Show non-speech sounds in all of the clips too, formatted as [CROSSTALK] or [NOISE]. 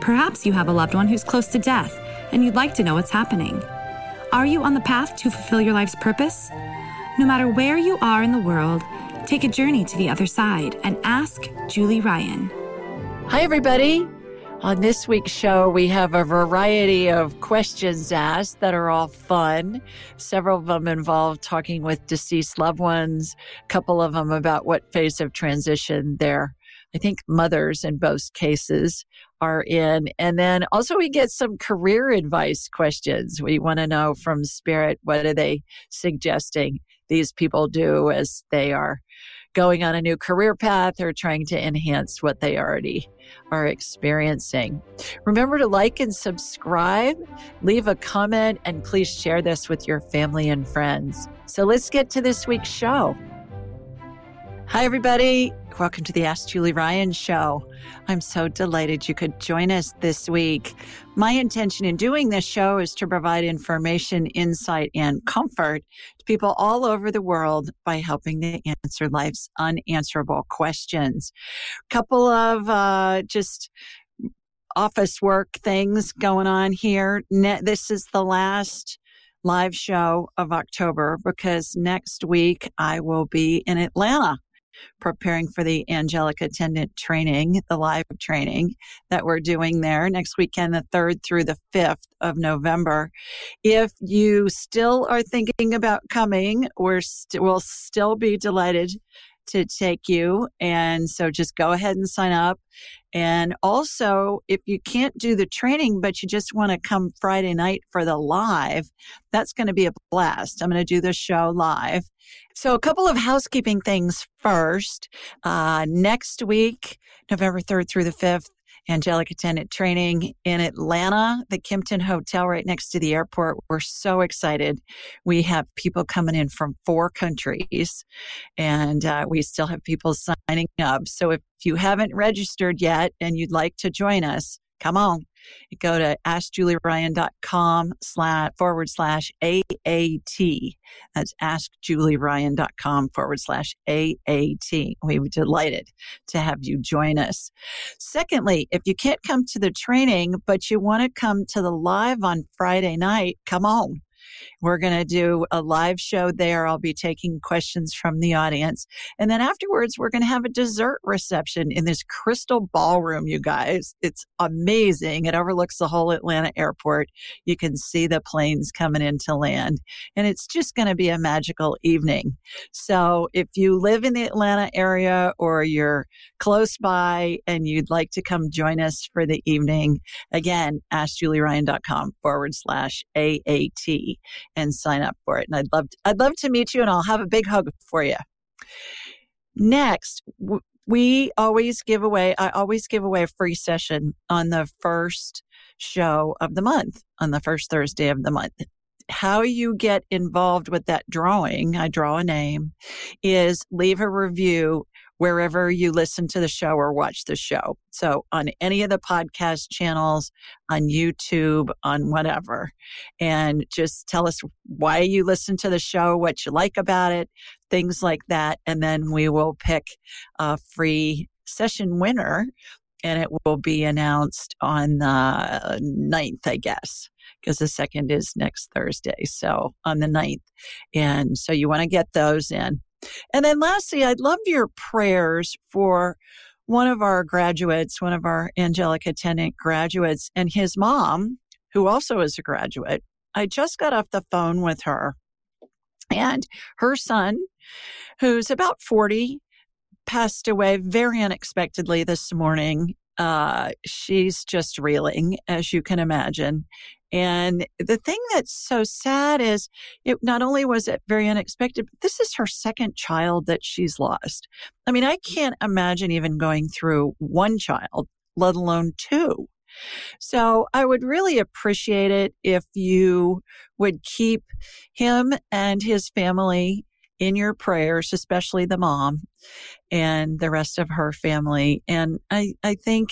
Perhaps you have a loved one who's close to death and you'd like to know what's happening. Are you on the path to fulfill your life's purpose? No matter where you are in the world, take a journey to the other side and ask Julie Ryan. Hi, everybody. On this week's show, we have a variety of questions asked that are all fun. Several of them involve talking with deceased loved ones, a couple of them about what phase of transition they're, I think, mothers in both cases are in. And then also we get some career advice questions. We want to know from Spirit, what are they suggesting these people do as they are going on a new career path or trying to enhance what they already are experiencing. Remember to like and subscribe, leave a comment, and please share this with your family and friends. So let's get to this week's show. Hi, everybody. Welcome to the Ask Julie Ryan show. I'm so delighted you could join us this week. My intention in doing this show is to provide information, insight, and comfort to people all over the world by helping to answer life's unanswerable questions. A couple of uh, just office work things going on here. This is the last live show of October because next week I will be in Atlanta preparing for the angelic attendant training, the live training that we're doing there next weekend, the 3rd through the 5th of November. If you still are thinking about coming, we're st- we'll still be delighted to take you. And so just go ahead and sign up. And also, if you can't do the training, but you just want to come Friday night for the live, that's going to be a blast. I'm going to do the show live. So, a couple of housekeeping things first. Uh, next week, November 3rd through the 5th, angelic attendant training in Atlanta, the Kimpton Hotel right next to the airport. We're so excited. We have people coming in from four countries and uh, we still have people signing up. So if you haven't registered yet and you'd like to join us, come on. Go to askjulieryan.com slash forward slash AAT. That's askjulieryan.com forward slash AAT. We were delighted to have you join us. Secondly, if you can't come to the training, but you want to come to the live on Friday night, come on. We're going to do a live show there. I'll be taking questions from the audience. And then afterwards, we're going to have a dessert reception in this crystal ballroom, you guys. It's amazing. It overlooks the whole Atlanta airport. You can see the planes coming in to land, and it's just going to be a magical evening. So if you live in the Atlanta area or you're close by and you'd like to come join us for the evening, again, askjulieryan.com forward slash AAT and sign up for it. And I'd love to, I'd love to meet you and I'll have a big hug for you. Next, we always give away I always give away a free session on the first show of the month, on the first Thursday of the month. How you get involved with that drawing, I draw a name, is leave a review wherever you listen to the show or watch the show. So on any of the podcast channels, on YouTube, on whatever, and just tell us why you listen to the show, what you like about it, things like that. And then we will pick a free session winner and it will be announced on the 9th, I guess, because the second is next Thursday. So on the 9th. And so you want to get those in. And then lastly, I'd love your prayers for one of our graduates, one of our angelic attendant graduates, and his mom, who also is a graduate. I just got off the phone with her, and her son, who's about 40, passed away very unexpectedly this morning. Uh, she's just reeling, as you can imagine. And the thing that's so sad is it not only was it very unexpected, but this is her second child that she's lost. I mean, I can't imagine even going through one child, let alone two. So I would really appreciate it if you would keep him and his family in your prayers, especially the mom and the rest of her family. And I, I think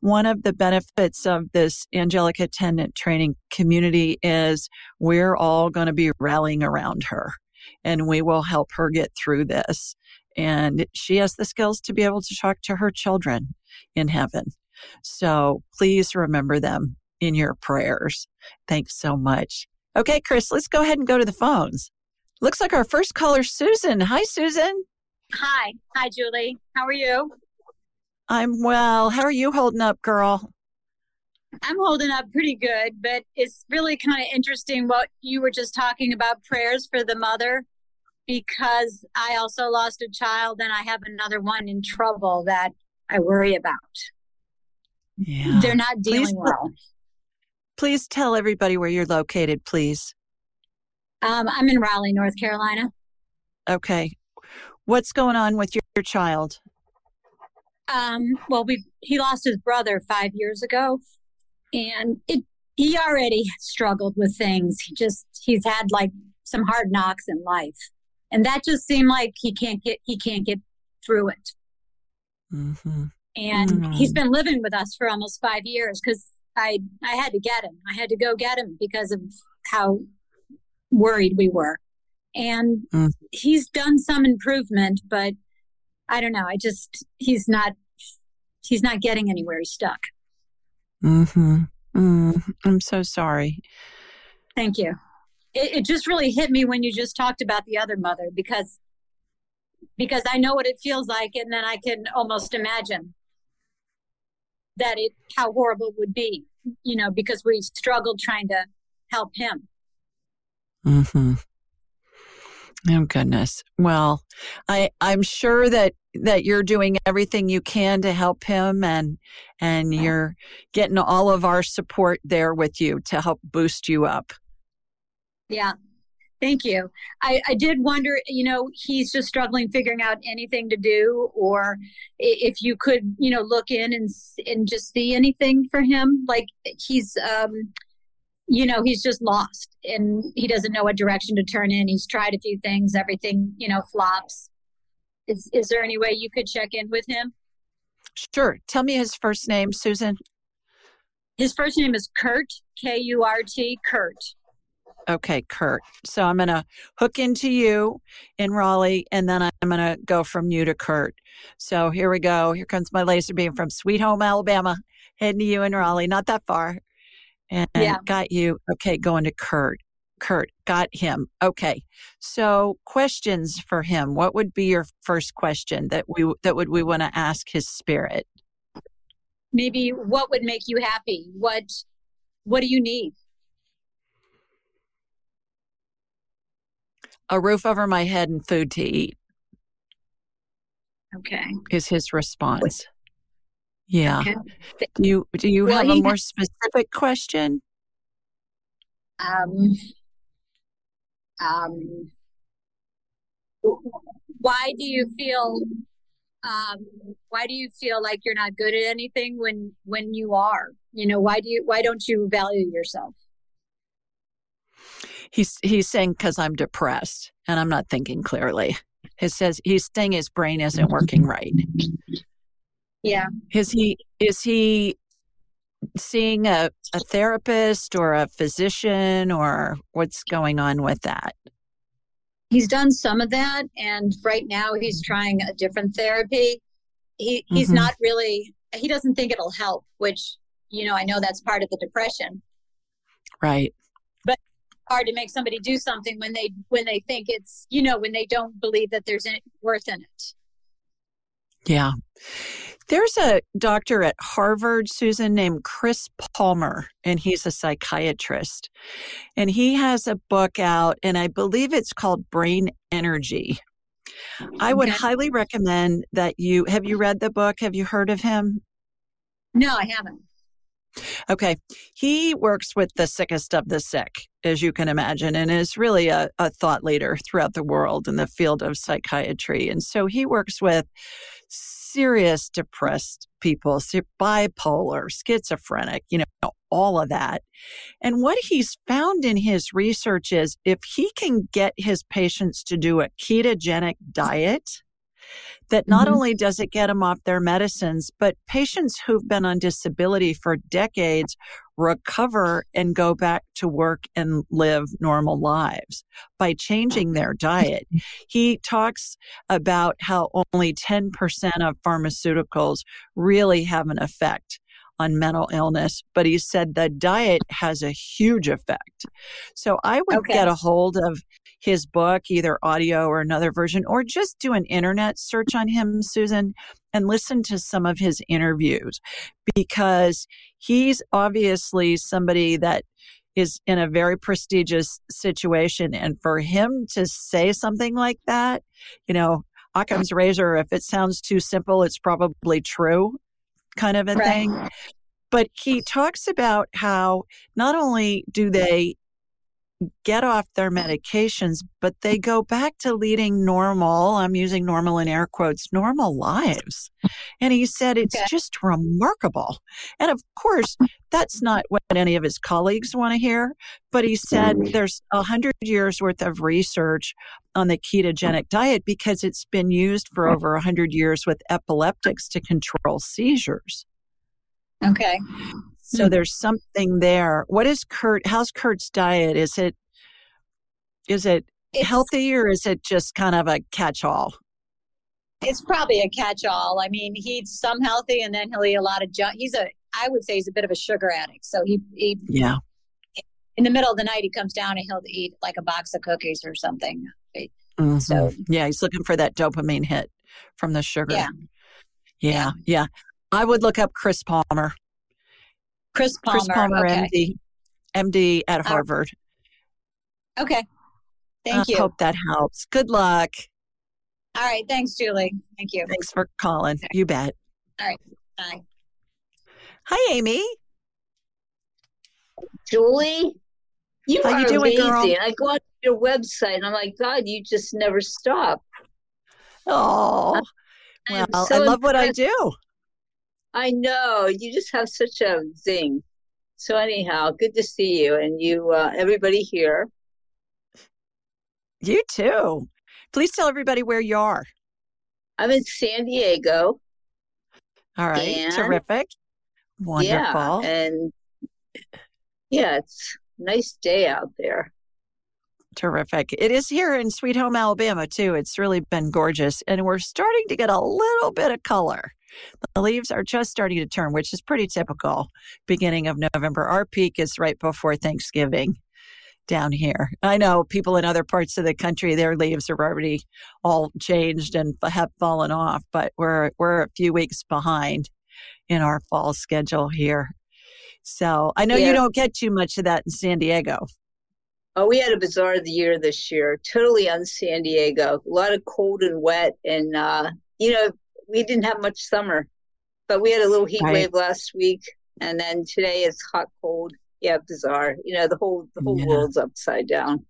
one of the benefits of this angelic attendant training community is we're all going to be rallying around her and we will help her get through this. And she has the skills to be able to talk to her children in heaven. So please remember them in your prayers. Thanks so much. Okay, Chris, let's go ahead and go to the phones. Looks like our first caller, Susan. Hi, Susan. Hi. Hi, Julie. How are you? I'm well. How are you holding up, girl? I'm holding up pretty good, but it's really kind of interesting what you were just talking about prayers for the mother because I also lost a child and I have another one in trouble that I worry about. Yeah. They're not dealing please, well. Please tell everybody where you're located, please. Um, I'm in Raleigh, North Carolina. Okay. What's going on with your, your child? Um, well, we he lost his brother five years ago, and it he already struggled with things. He just he's had like some hard knocks in life, and that just seemed like he can't get he can't get through it. Mm-hmm. And mm-hmm. he's been living with us for almost five years because I I had to get him. I had to go get him because of how worried we were. And mm. he's done some improvement, but I don't know. I just he's not he's not getting anywhere. He's stuck. Hmm. Mm. I'm so sorry. Thank you. It, it just really hit me when you just talked about the other mother because because I know what it feels like, and then I can almost imagine that it how horrible it would be. You know, because we struggled trying to help him. Hmm. Oh goodness. Well, I I'm sure that that you're doing everything you can to help him and and you're getting all of our support there with you to help boost you up. Yeah. Thank you. I, I did wonder, you know, he's just struggling figuring out anything to do, or if you could, you know, look in and and just see anything for him. Like he's um, you know, he's just lost and he doesn't know what direction to turn in. He's tried a few things, everything, you know, flops. Is, is there any way you could check in with him? Sure. Tell me his first name, Susan. His first name is Kurt, K U R T, Kurt. Okay, Kurt. So I'm going to hook into you in Raleigh, and then I'm going to go from you to Kurt. So here we go. Here comes my laser beam from Sweet Home, Alabama, heading to you in Raleigh. Not that far and yeah. got you. Okay, going to Kurt. Kurt, got him. Okay. So questions for him. What would be your first question that we that would we want to ask his spirit? Maybe what would make you happy? What what do you need? A roof over my head and food to eat. Okay. Is his response. Yeah. Okay. Do you do you well, have a more specific question? Um, um, why do you feel um, why do you feel like you're not good at anything when when you are you know why do you why don't you value yourself he's he's saying because i'm depressed and i'm not thinking clearly he says he's saying his brain isn't working right yeah. Is he is he seeing a, a therapist or a physician or what's going on with that? He's done some of that and right now he's trying a different therapy. He he's mm-hmm. not really he doesn't think it'll help, which you know, I know that's part of the depression. Right. But hard to make somebody do something when they when they think it's, you know, when they don't believe that there's any worth in it. Yeah. There's a doctor at Harvard, Susan, named Chris Palmer, and he's a psychiatrist. And he has a book out, and I believe it's called Brain Energy. I would okay. highly recommend that you have you read the book? Have you heard of him? No, I haven't. Okay. He works with the sickest of the sick, as you can imagine, and is really a, a thought leader throughout the world in the field of psychiatry. And so he works with serious depressed people, bipolar, schizophrenic, you know, all of that. And what he's found in his research is if he can get his patients to do a ketogenic diet, that not mm-hmm. only does it get them off their medicines, but patients who've been on disability for decades recover and go back to work and live normal lives by changing their diet. [LAUGHS] He talks about how only 10% of pharmaceuticals really have an effect on mental illness, but he said the diet has a huge effect. So I would okay. get a hold of his book, either audio or another version, or just do an internet search on him, Susan, and listen to some of his interviews because he's obviously somebody that is in a very prestigious situation. And for him to say something like that, you know, Occam's razor, if it sounds too simple, it's probably true kind of a right. thing. But he talks about how not only do they get off their medications, but they go back to leading normal, I'm using normal in air quotes, normal lives. And he said [LAUGHS] it's okay. just remarkable. And of course, that's not what any of his colleagues want to hear, but he said mm-hmm. there's a hundred years worth of research on the ketogenic diet because it's been used for over a hundred years with epileptics to control seizures. Okay. So mm. there's something there. What is Kurt? How's Kurt's diet? Is it is it it's, healthy or is it just kind of a catch-all? It's probably a catch-all. I mean, he eats some healthy, and then he'll eat a lot of junk. He's a, I would say, he's a bit of a sugar addict. So he, he yeah. In the middle of the night, he comes down and he'll eat like a box of cookies or something. Mm-hmm. So yeah, he's looking for that dopamine hit from the sugar. Yeah. Yeah, yeah. yeah. I would look up Chris Palmer. Chris Palmer. Chris Palmer, okay. MD, MD at Harvard. Uh, okay. Thank I you. Hope that helps. Good luck. All right. Thanks, Julie. Thank you. Thanks for calling. Okay. You bet. All right. Bye. Hi, Amy. Julie, you How are you doing, amazing. Girl? I go on your website and I'm like, God, you just never stop. Oh, well, so I love impressed. what I do. I know you just have such a zing. So anyhow, good to see you and you, uh, everybody here. You too. Please tell everybody where you are. I'm in San Diego. All right, and, terrific, wonderful, yeah, and yeah, it's nice day out there. Terrific. It is here in Sweet Home, Alabama, too. It's really been gorgeous. And we're starting to get a little bit of color. The leaves are just starting to turn, which is pretty typical beginning of November. Our peak is right before Thanksgiving down here. I know people in other parts of the country, their leaves are already all changed and have fallen off, but we're we're a few weeks behind in our fall schedule here. So I know yeah. you don't get too much of that in San Diego. Oh, we had a bizarre year this year, totally on San Diego. A lot of cold and wet, and uh, you know, we didn't have much summer, but we had a little heat right. wave last week, and then today it's hot, cold. Yeah, bizarre. You know, the whole the whole yeah. world's upside down.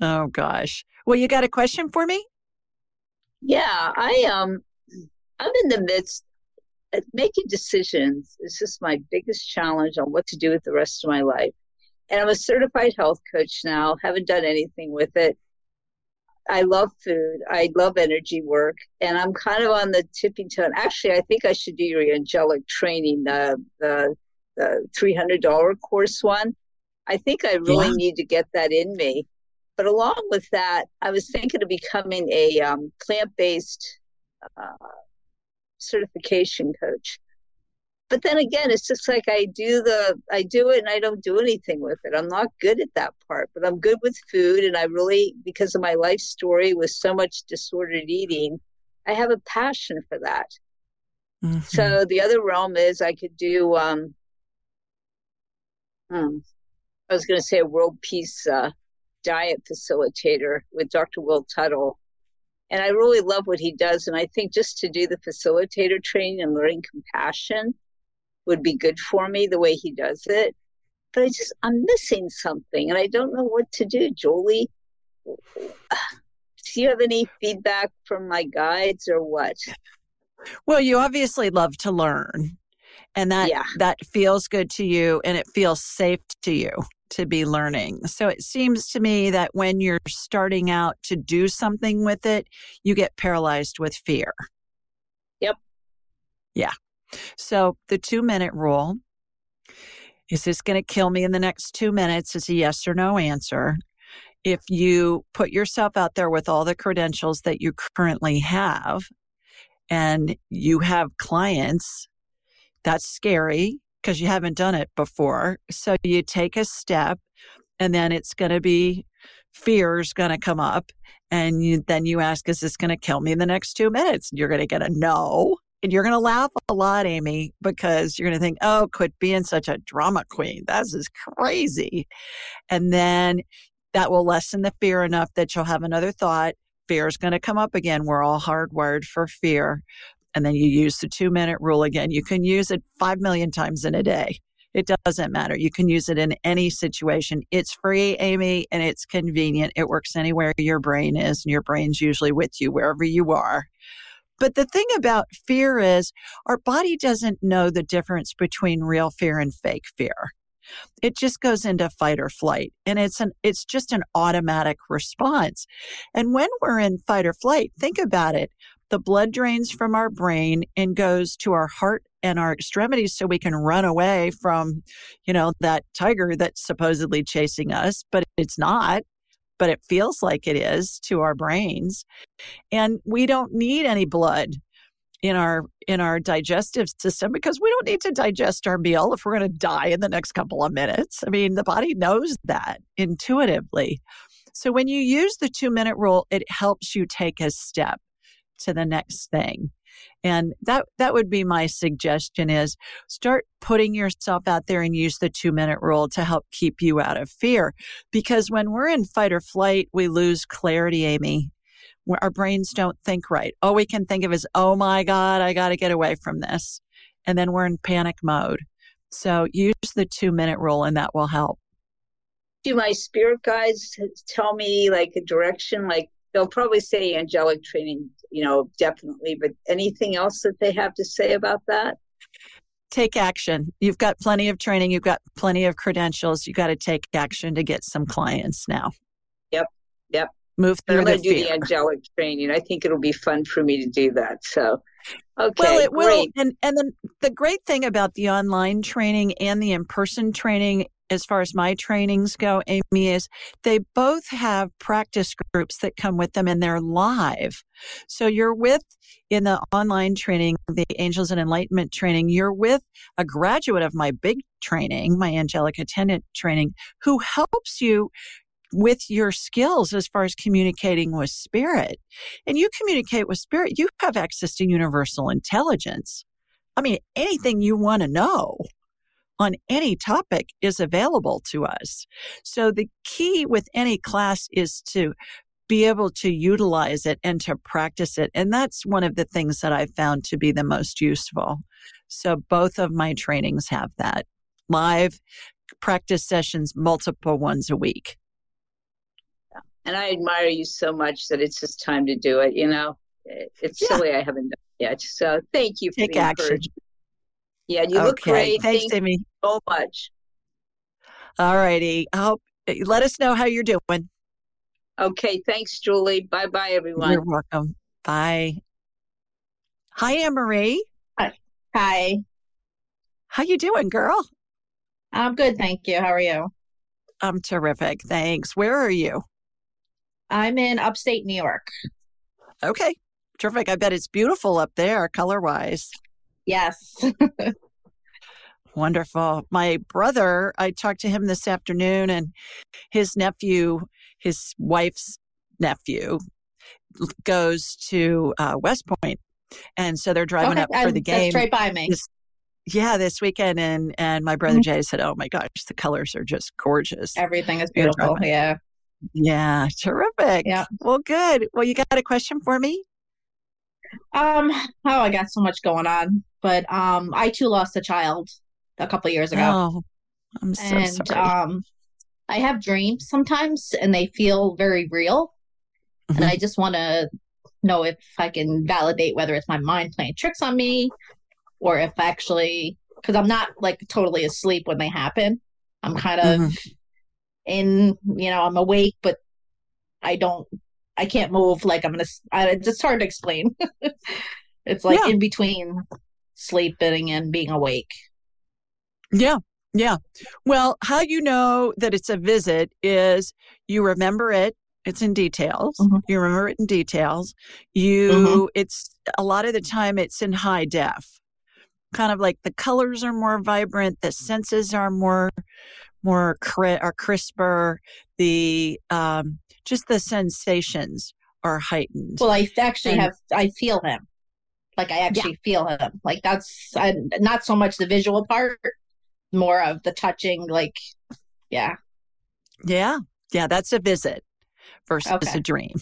Oh gosh. Well, you got a question for me? Yeah, I um, I'm in the midst of making decisions. It's just my biggest challenge on what to do with the rest of my life. And I'm a certified health coach now. Haven't done anything with it. I love food. I love energy work, and I'm kind of on the tipping toe. Actually, I think I should do your angelic training, the the the three hundred dollar course one. I think I really yeah. need to get that in me. But along with that, I was thinking of becoming a um, plant based uh, certification coach but then again it's just like i do the i do it and i don't do anything with it. I'm not good at that part but i'm good with food and i really because of my life story with so much disordered eating i have a passion for that. Mm-hmm. so the other realm is i could do um hmm, i was going to say a world peace uh, diet facilitator with dr will tuttle. And i really love what he does and i think just to do the facilitator training and learning compassion would be good for me the way he does it. But I just, I'm missing something and I don't know what to do. Julie, do you have any feedback from my guides or what? Well, you obviously love to learn and that Yeah. that feels good to you and it feels safe to you to be learning. So it seems to me that when you're starting out to do something with it, you get paralyzed with fear. Yep. Yeah. So the 2-minute rule is this going to kill me in the next 2 minutes? Is a yes or no answer. If you put yourself out there with all the credentials that you currently have and you have clients that's scary because you haven't done it before. So you take a step and then it's going to be fear's going to come up. And you, then you ask, is this going to kill me in the next two minutes? You're going to get a no. And you're going to laugh a lot, Amy, because you're going to think, oh, quit being such a drama queen. That's just crazy. And then that will lessen the fear enough that you'll have another thought. Fear is going to come up again. We're all hardwired for fear and then you use the two minute rule again. You can use it five million times in a day. It doesn't matter. You can use it in any situation. It's free, Amy, and it's convenient. It works anywhere your brain is, and your brain's usually with you wherever you are. But the thing about fear is our body doesn't know the difference between real fear and fake fear. It just goes into fight or flight and it's an it's just an automatic response. And when we're in fight or flight, think about it the blood drains from our brain and goes to our heart and our extremities so we can run away from, you know, that tiger that's supposedly chasing us, but it's not. But it feels like it is to our brains. And we don't need any blood in our in our digestive system because we don't need to digest our meal if we're going to die in the next couple of minutes. I mean, the body knows that intuitively. So when you use the 2 minute rule, it helps you take a step to the next thing. And that that would be my suggestion is start putting yourself out there and use the 2 minute rule to help keep you out of fear because when we're in fight or flight we lose clarity Amy. Our brains don't think right. All we can think of is oh my god, I got to get away from this. And then we're in panic mode. So use the 2 minute rule and that will help. Do my spirit guides tell me like a direction like they'll probably say angelic training, you know, definitely, but anything else that they have to say about that? Take action. You've got plenty of training, you've got plenty of credentials. You got to take action to get some clients now. Yep. Yep. Move through I'm going to do fear. the angelic training. I think it'll be fun for me to do that. So, okay. well, it will. And and then the great thing about the online training and the in-person training as far as my trainings go, Amy, is they both have practice groups that come with them and they're live. So you're with in the online training, the Angels and Enlightenment training, you're with a graduate of my big training, my angelic attendant training, who helps you with your skills as far as communicating with spirit. And you communicate with spirit, you have access to universal intelligence. I mean, anything you want to know on any topic is available to us. So the key with any class is to be able to utilize it and to practice it. And that's one of the things that I've found to be the most useful. So both of my trainings have that live practice sessions, multiple ones a week. and I admire you so much that it's just time to do it. You know, it's Yeah. silly I haven't done it yet. So, thank you for Take the action. Encouragement. Yeah, you look okay. great. Thanks, Thank you Amy. so much. All righty. I hope eh, let us know how you're doing. Okay, thanks, Julie. Bye, bye, everyone. You're welcome. Bye. Hi, Anne Marie. Hi. How you doing, girl? I'm good, thank you. How are you? I'm terrific. Thanks. Where are you? I'm in upstate New York. Okay. Terrific. I bet it's beautiful up there, color wise. Yes. Wonderful. My brother, I talked to him this afternoon, and his nephew, his wife's nephew, goes to uh, West Point, and so they're driving okay, up for the game. Straight by me. This- Yeah, this weekend, and and my brother Mhm. Jay said, "Oh my gosh, the colors are just gorgeous." Everything is beautiful. Yeah. Yeah, terrific. Yeah. Well, good. Well, you got a question for me? Um. Oh, I got so much going on, but um, I too lost a child a couple years ago, Oh, I'm so and sorry. um, I have dreams sometimes, and they feel very real, and Mhm. I just want to know if I can validate whether it's my mind playing tricks on me or if actually, because I'm not like totally asleep when they happen. I'm kind of mm-hmm. in, you know, I'm awake, but I don't, I can't move. Like I'm gonna, I, it's just hard to explain. [LAUGHS] it's like yeah. in between sleeping and being awake. Yeah. Yeah. Well, how you know that it's a visit is you remember it. It's in details. Mm-hmm. You remember it in details. You, mm-hmm. it's a lot of the time it's in high def. Kind of like the colors are more vibrant, the senses are more, more cri- are crisper. The um, just the sensations are heightened. Well, I actually and, have I feel him. Like I actually yeah. feel him. Like that's not so much the visual part, more of the touching. Like, yeah, yeah, yeah. That's a visit versus okay. a dream.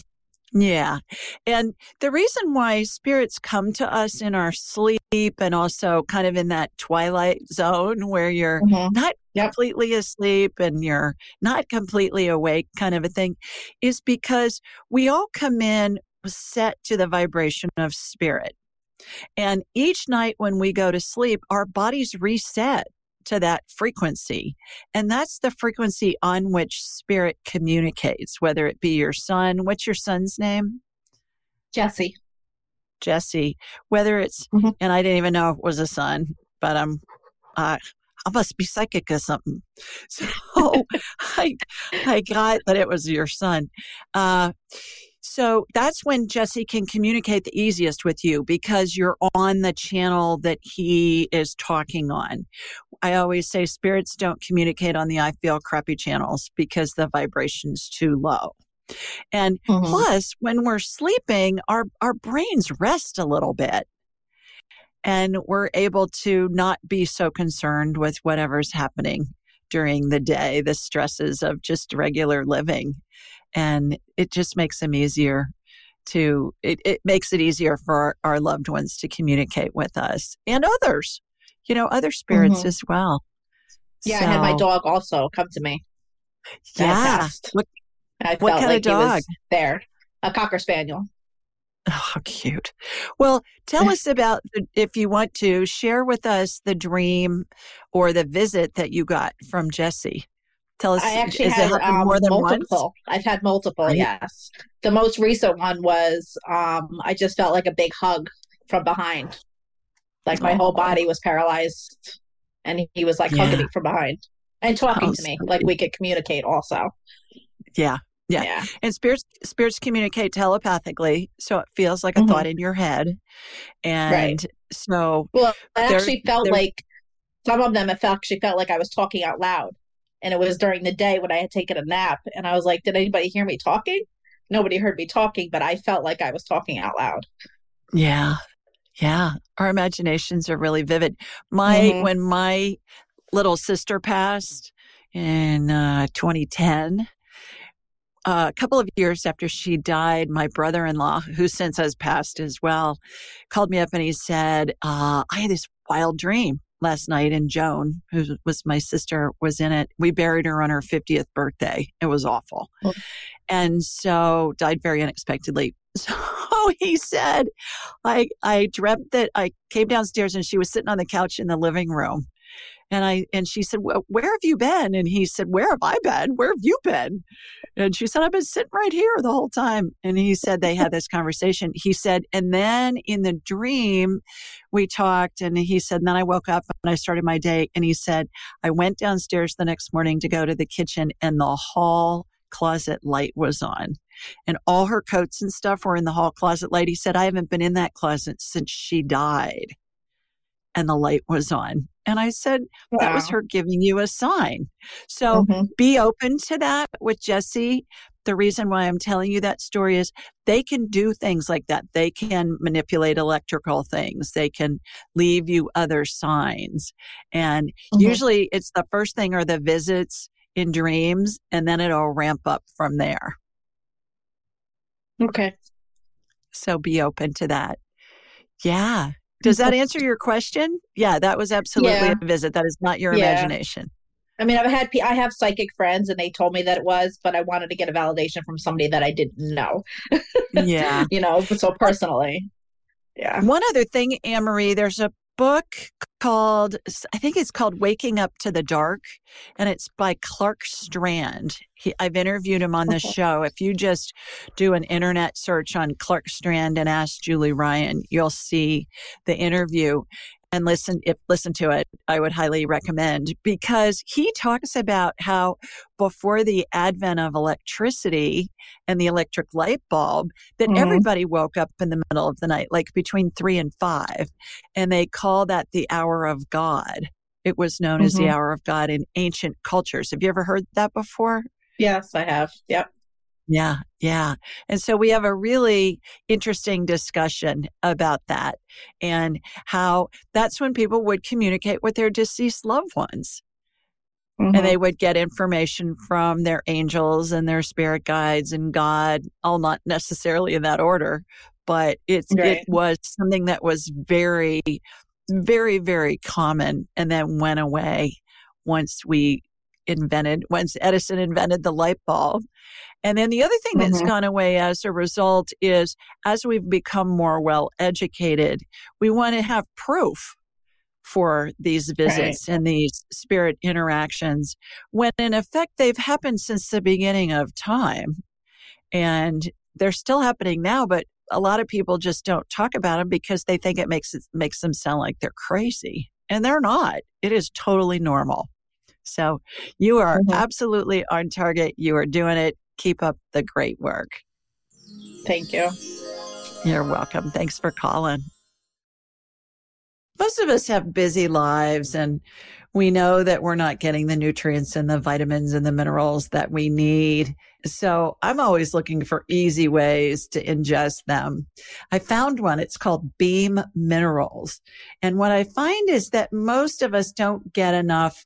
Yeah. And the reason why spirits come to us in our sleep and also kind of in that twilight zone where you're mm-hmm. not yep. completely asleep and you're not completely awake kind of a thing is because we all come in set to the vibration of spirit. And each night when we go to sleep, our bodies reset to that frequency. And that's the frequency on which spirit communicates, whether it be your son. What's your son's name? Jesse. Jesse. Whether it's, mm-hmm. and I didn't even know it was a son, but I'm, uh, I must be psychic or something. [LAUGHS] So [LAUGHS] I, I got that it was your son. Uh, so that's when Jesse can communicate the easiest with you because you're on the channel that he is talking on. I always say spirits don't communicate on the I feel crappy channels because the vibration's too low. And mm-hmm. plus, when we're sleeping, our, our brains rest a little bit and we're able to not be so concerned with whatever's happening during the day, the stresses of just regular living and it just makes them easier to it, it makes it easier for our, our, loved ones to communicate with us and others you know other spirits mm-hmm. as well yeah so, i had my dog also come to me yeah what, what kind like of dog there a cocker spaniel Oh, cute. Well, tell [LAUGHS] us about, if you want to, share with us the dream or the visit that you got from Jesse. Tell us. I actually had um, more than multiple. Once? I've had multiple. Right. Yes. The most recent one was um, I just felt like a big hug from behind, like my oh. whole body was paralyzed, and he was like yeah. hugging me from behind and talking oh, to me, like we could communicate. Also. Yeah. Yeah. yeah. And spirits spirits communicate telepathically, so it feels like a mm-hmm. thought in your head. And right. so Well, I actually felt like some of them it actually felt like I was talking out loud and it was during the day when I had taken a nap. And I was like, did anybody hear me talking? Nobody heard me talking, but I felt like I was talking out loud. Yeah. Yeah. Our imaginations are really vivid. My, mm-hmm. when my little sister passed in uh, 2010, uh, a couple of years after she died, my brother in law, who since has passed as well, called me up and he said, uh, I had this wild dream last night and Joan, who was my sister, was in it. We buried her on her 50th birthday. It was awful. Oh. And so died very unexpectedly. [LAUGHS] So he said, I, I dreamt that I came downstairs and she was sitting on the couch in the living room. And I and she said, well, "Where have you been?" And he said, "Where have I been? Where have you been?" And she said, "I've been sitting right here the whole time." And he said they had this conversation. He said, and then in the dream, we talked, and he said, and then I woke up and I started my day. And he said, I went downstairs the next morning to go to the kitchen, and the hall closet light was on and all her coats and stuff were in the hall closet light. He said, I haven't been in that closet since she died. And the light was on. And I said, wow. that was her giving you a sign. So mm-hmm. be open to that with Jesse. The reason why I'm telling you that story is they can do things like that. They can manipulate electrical things. They can leave you other signs. And mm-hmm. usually it's the first thing are the visits in dreams, and then it'll ramp up from there. Okay. So be open to that. Yeah. Does that answer your question? Yeah, that was absolutely yeah. a visit. That is not your yeah. imagination. I mean, I've had I have psychic friends, and they told me that it was, but I wanted to get a validation from somebody that I didn't know. Yeah, [LAUGHS] you know, so personally, yeah. One other thing, Anne Marie, there's a book called I think it's called Waking Up to the Dark, and it's by Clark Strand. He, I've interviewed him on the [LAUGHS] show. If you just do an internet search on Clark Strand and ask Julie Ryan, you'll see the interview and listen if listen to it i would highly recommend because he talks about how before the advent of electricity and the electric light bulb that mm-hmm. everybody woke up in the middle of the night like between 3 and 5 and they call that the hour of god it was known mm-hmm. as the mm-hmm. hour of god in ancient cultures have you ever heard that before yes i have yep yeah, yeah. And so we have a really interesting discussion about that and how that's when people would communicate with their deceased loved ones. Mm-hmm. And they would get information from their angels and their spirit guides and God, all not necessarily in that order, but it's right. it was something that was very, very, very common and then went away once we invented once Edison invented the light bulb. And then the other thing mm-hmm. that's gone away as a result is as we've become more well educated, we want to have proof for these visits right. and these spirit interactions when in effect they've happened since the beginning of time. And they're still happening now, but a lot of people just don't talk about them because they think it makes it makes them sound like they're crazy. And they're not. It is totally normal. So you are mm-hmm. absolutely on target. You are doing it. Keep up the great work. Thank you. You're welcome. Thanks for calling. Most of us have busy lives and we know that we're not getting the nutrients and the vitamins and the minerals that we need. So I'm always looking for easy ways to ingest them. I found one. It's called Beam Minerals. And what I find is that most of us don't get enough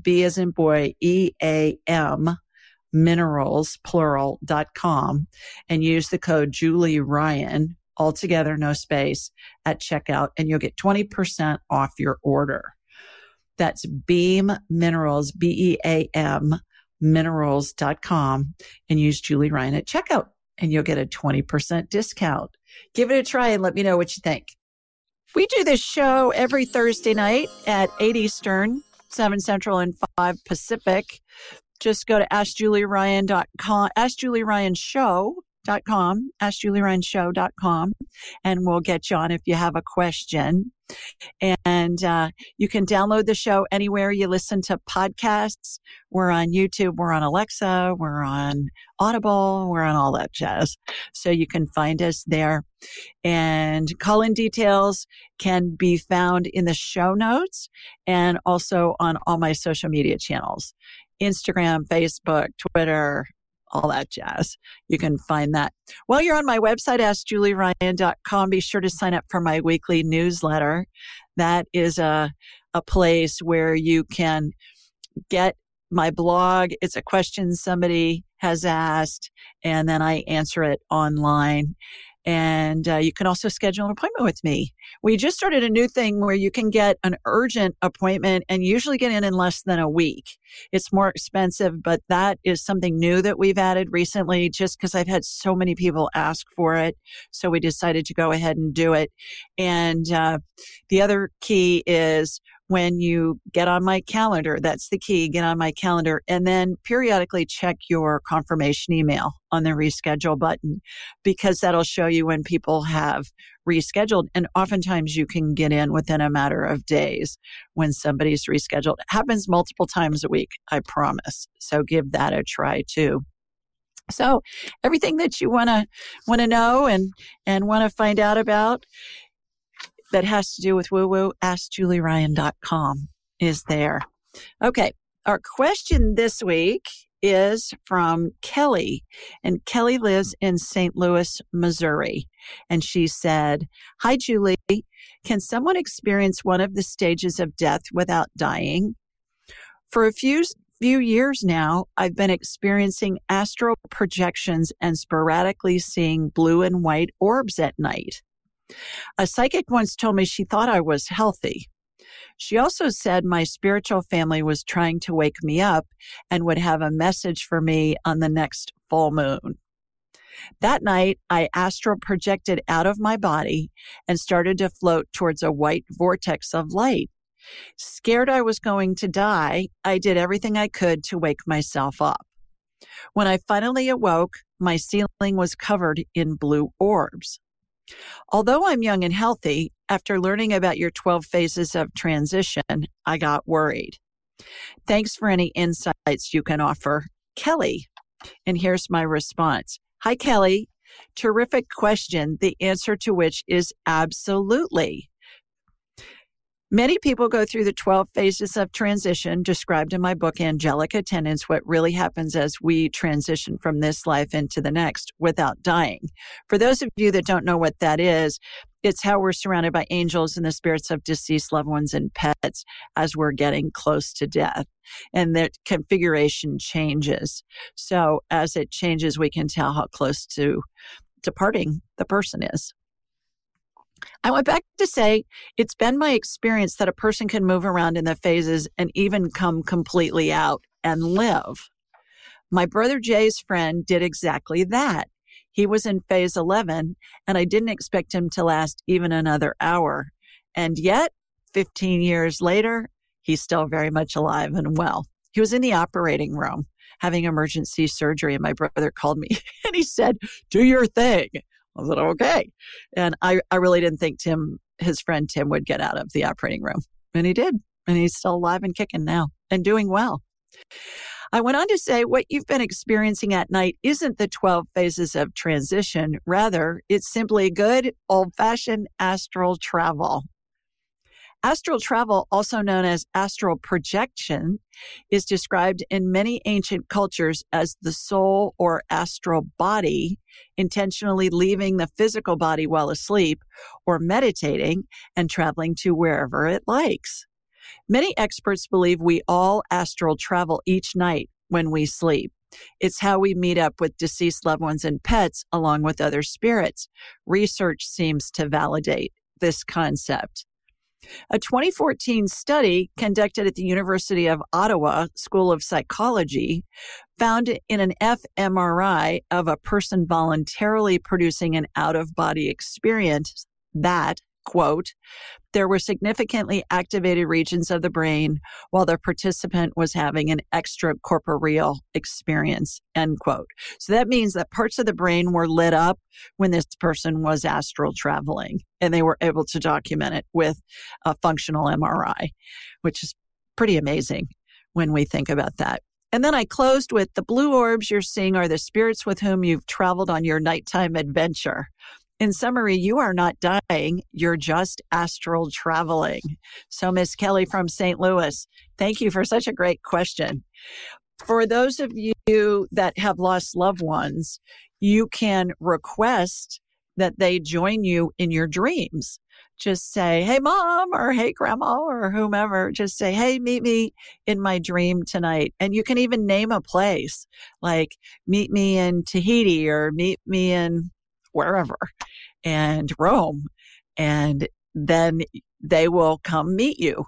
B as in boy, E A M minerals, plural, dot com and use the code Julie Ryan, altogether, no space at checkout and you'll get 20% off your order. That's Beam Minerals, B E A M minerals.com and use Julie Ryan at checkout and you'll get a 20% discount. Give it a try and let me know what you think. We do this show every Thursday night at 8 Eastern, 7 Central and 5 Pacific. Just go to askjulieryan.com, askjulieryanshow.com, askjulieryanshow.com, and we'll get you on if you have a question. And uh, you can download the show anywhere you listen to podcasts. We're on YouTube, we're on Alexa, we're on Audible, we're on all that jazz. So you can find us there. And call in details can be found in the show notes and also on all my social media channels Instagram, Facebook, Twitter, all that jazz. You can find that. While you're on my website, askjulieryan.com, be sure to sign up for my weekly newsletter. That is a, a place where you can get my blog. It's a question somebody has asked, and then I answer it online. And uh, you can also schedule an appointment with me. We just started a new thing where you can get an urgent appointment and usually get in in less than a week. It's more expensive, but that is something new that we've added recently just because I've had so many people ask for it. So we decided to go ahead and do it. And uh, the other key is when you get on my calendar. That's the key. Get on my calendar and then periodically check your confirmation email on the reschedule button because that'll show you when people have rescheduled. And oftentimes you can get in within a matter of days when somebody's rescheduled. It happens multiple times a week, I promise. So give that a try too. So everything that you want to want to know and and want to find out about that has to do with woo woo, askjulieryan.com is there. Okay. Our question this week is from Kelly, and Kelly lives in St. Louis, Missouri. And she said, Hi, Julie. Can someone experience one of the stages of death without dying? For a few few years now, I've been experiencing astral projections and sporadically seeing blue and white orbs at night. A psychic once told me she thought I was healthy. She also said my spiritual family was trying to wake me up and would have a message for me on the next full moon. That night, I astral projected out of my body and started to float towards a white vortex of light. Scared I was going to die, I did everything I could to wake myself up. When I finally awoke, my ceiling was covered in blue orbs. Although I'm young and healthy, after learning about your 12 phases of transition, I got worried. Thanks for any insights you can offer. Kelly. And here's my response Hi, Kelly. Terrific question, the answer to which is absolutely. Many people go through the 12 phases of transition described in my book, Angelic Attendants What Really Happens as We Transition from This Life into the Next Without Dying. For those of you that don't know what that is, it's how we're surrounded by angels and the spirits of deceased loved ones and pets as we're getting close to death. And that configuration changes. So as it changes, we can tell how close to departing the person is. I went back to say it's been my experience that a person can move around in the phases and even come completely out and live. My brother Jay's friend did exactly that. He was in phase 11, and I didn't expect him to last even another hour. And yet, 15 years later, he's still very much alive and well. He was in the operating room having emergency surgery, and my brother called me [LAUGHS] and he said, Do your thing. I said, okay. And I, I really didn't think Tim, his friend Tim, would get out of the operating room. And he did. And he's still alive and kicking now and doing well. I went on to say what you've been experiencing at night isn't the 12 phases of transition. Rather, it's simply good old fashioned astral travel. Astral travel, also known as astral projection, is described in many ancient cultures as the soul or astral body intentionally leaving the physical body while asleep or meditating and traveling to wherever it likes. Many experts believe we all astral travel each night when we sleep. It's how we meet up with deceased loved ones and pets along with other spirits. Research seems to validate this concept. A 2014 study conducted at the University of Ottawa School of Psychology found in an fMRI of a person voluntarily producing an out of body experience that quote, there were significantly activated regions of the brain while the participant was having an extracorporeal experience, end quote. So that means that parts of the brain were lit up when this person was astral traveling and they were able to document it with a functional MRI, which is pretty amazing when we think about that. And then I closed with the blue orbs you're seeing are the spirits with whom you've traveled on your nighttime adventure. In summary, you are not dying, you're just astral traveling. So, Miss Kelly from St. Louis, thank you for such a great question. For those of you that have lost loved ones, you can request that they join you in your dreams. Just say, hey, mom, or hey, grandma, or whomever. Just say, hey, meet me in my dream tonight. And you can even name a place like meet me in Tahiti or meet me in wherever and Rome. And then they will come meet you.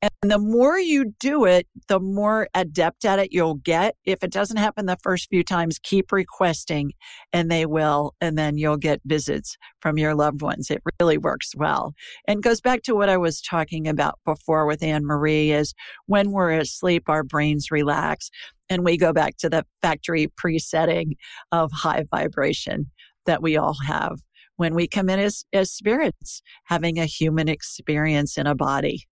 And the more you do it, the more adept at it you'll get. If it doesn't happen the first few times, keep requesting and they will. And then you'll get visits from your loved ones. It really works well. And goes back to what I was talking about before with Anne Marie is when we're asleep, our brains relax and we go back to the factory presetting of high vibration that we all have when we come in as, as spirits, having a human experience in a body.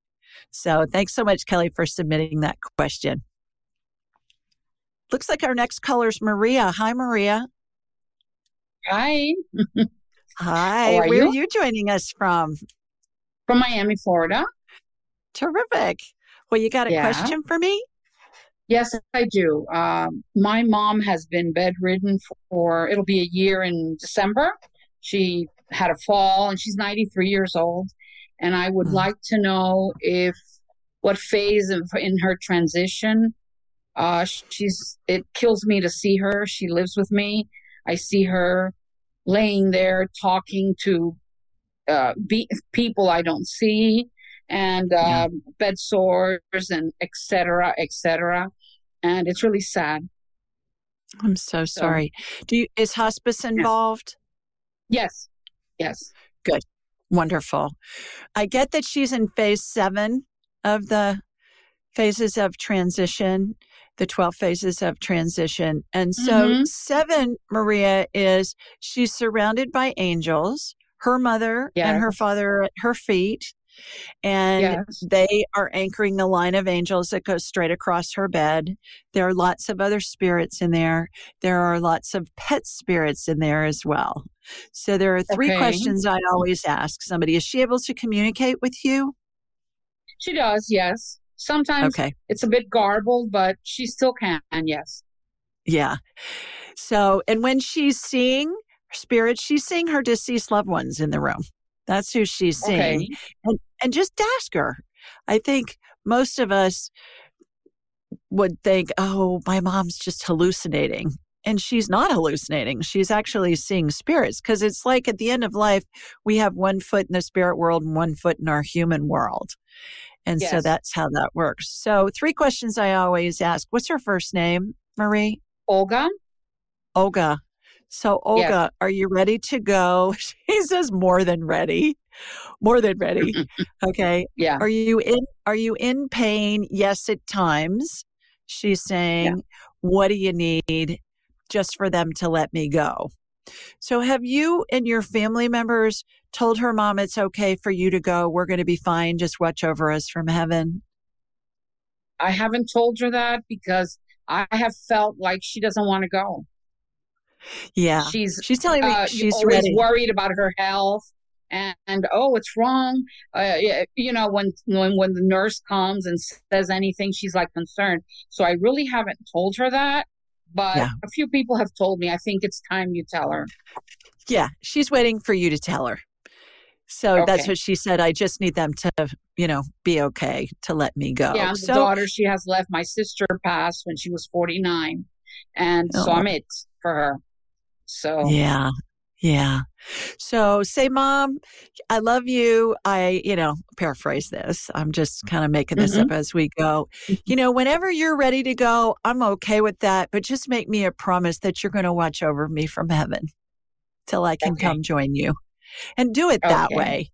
So thanks so much, Kelly, for submitting that question. Looks like our next caller is Maria. Hi, Maria. Hi. [LAUGHS] Hi. Are Where you? are you joining us from? From Miami, Florida. Terrific. Well, you got a Yeah. question for me? Yes, I do. Um, my mom has been bedridden for, it'll be a year in December. She had a fall and she's 93 years old. And I would Mm. like to know if what phase of, in her transition. Uh, she's, it kills me to see her. She lives with me. I see her laying there talking to uh, be, people I don't see and Yeah. um, bed sores and et cetera, et cetera. And it's really sad. I'm so sorry. Do you is hospice involved? Yes. Yes. Good. Wonderful. I get that she's in phase seven of the phases of transition, the 12 phases of transition. And so, Mhm. seven, Maria, is she's surrounded by angels, her mother and her father at her feet. And Yes. they are anchoring a line of angels that goes straight across her bed. There are lots of other spirits in there. There are lots of pet spirits in there as well. So there are three Okay. questions I always ask somebody Is she able to communicate with you? She does. Yes. Sometimes Okay. it's a bit garbled, but she still can. Yes. Yeah. So, and when she's seeing spirits, she's seeing her deceased loved ones in the room. That's who she's seeing. Okay. and and just ask her. I think most of us would think, "Oh, my mom's just hallucinating." And she's not hallucinating. She's actually seeing spirits because it's like at the end of life, we have one foot in the spirit world and one foot in our human world. And so that's how that works. So, three questions I always ask. What's her first name, Marie? Olga. Olga. So, Olga, are you ready to go? [LAUGHS] She says more than ready. More than ready. [LAUGHS] Okay. Yeah. Are you in are you in pain? Yes, at times. She's saying, What do you need just for them to let me go? So have you and your family members told her mom it's okay for you to go? We're going to be fine. Just watch over us from heaven. I haven't told her that because I have felt like she doesn't want to go. Yeah. She's She's telling me uh, she's always ready. worried about her health and, and oh what's wrong uh, you know when, when when the nurse comes and says anything she's like concerned so i really haven't told her that but Yeah. a few people have told me i think it's time you tell her Yeah, she's waiting for you to tell her. So that's what she said. I just need them to, you know, be okay to let me go. yeah I'm the so daughter she has left my sister passed when she was 49 and so Oh. i'm it for her so yeah, yeah. So say, mom, I love you. I, you know, paraphrase this. I'm just kind of making this Mm-hmm. up as we go. You know, whenever you're ready to go, I'm okay with that. But just make me a promise that you're going to watch over me from heaven till I can Okay. come join you, and do it that Okay. way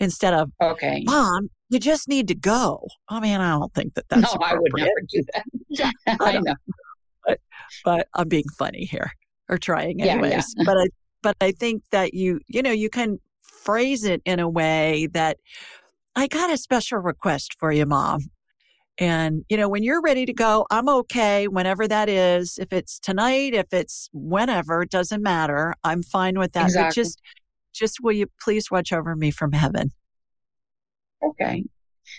instead of okay mom, you just need to go. I mean, I don't think that that's no i would never do that [LAUGHS] I i know. [LAUGHS] know but I'm being funny here or trying Yeah, yeah. anyways. but I, but I think that you, you know, you can phrase it in a way that I got a special request for you, mom. And, you know, when you're ready to go, I'm okay whenever that is. If it's tonight, if it's whenever, it doesn't matter. I'm fine with that. But Exactly. just, just will you please watch over me from heaven? Okay.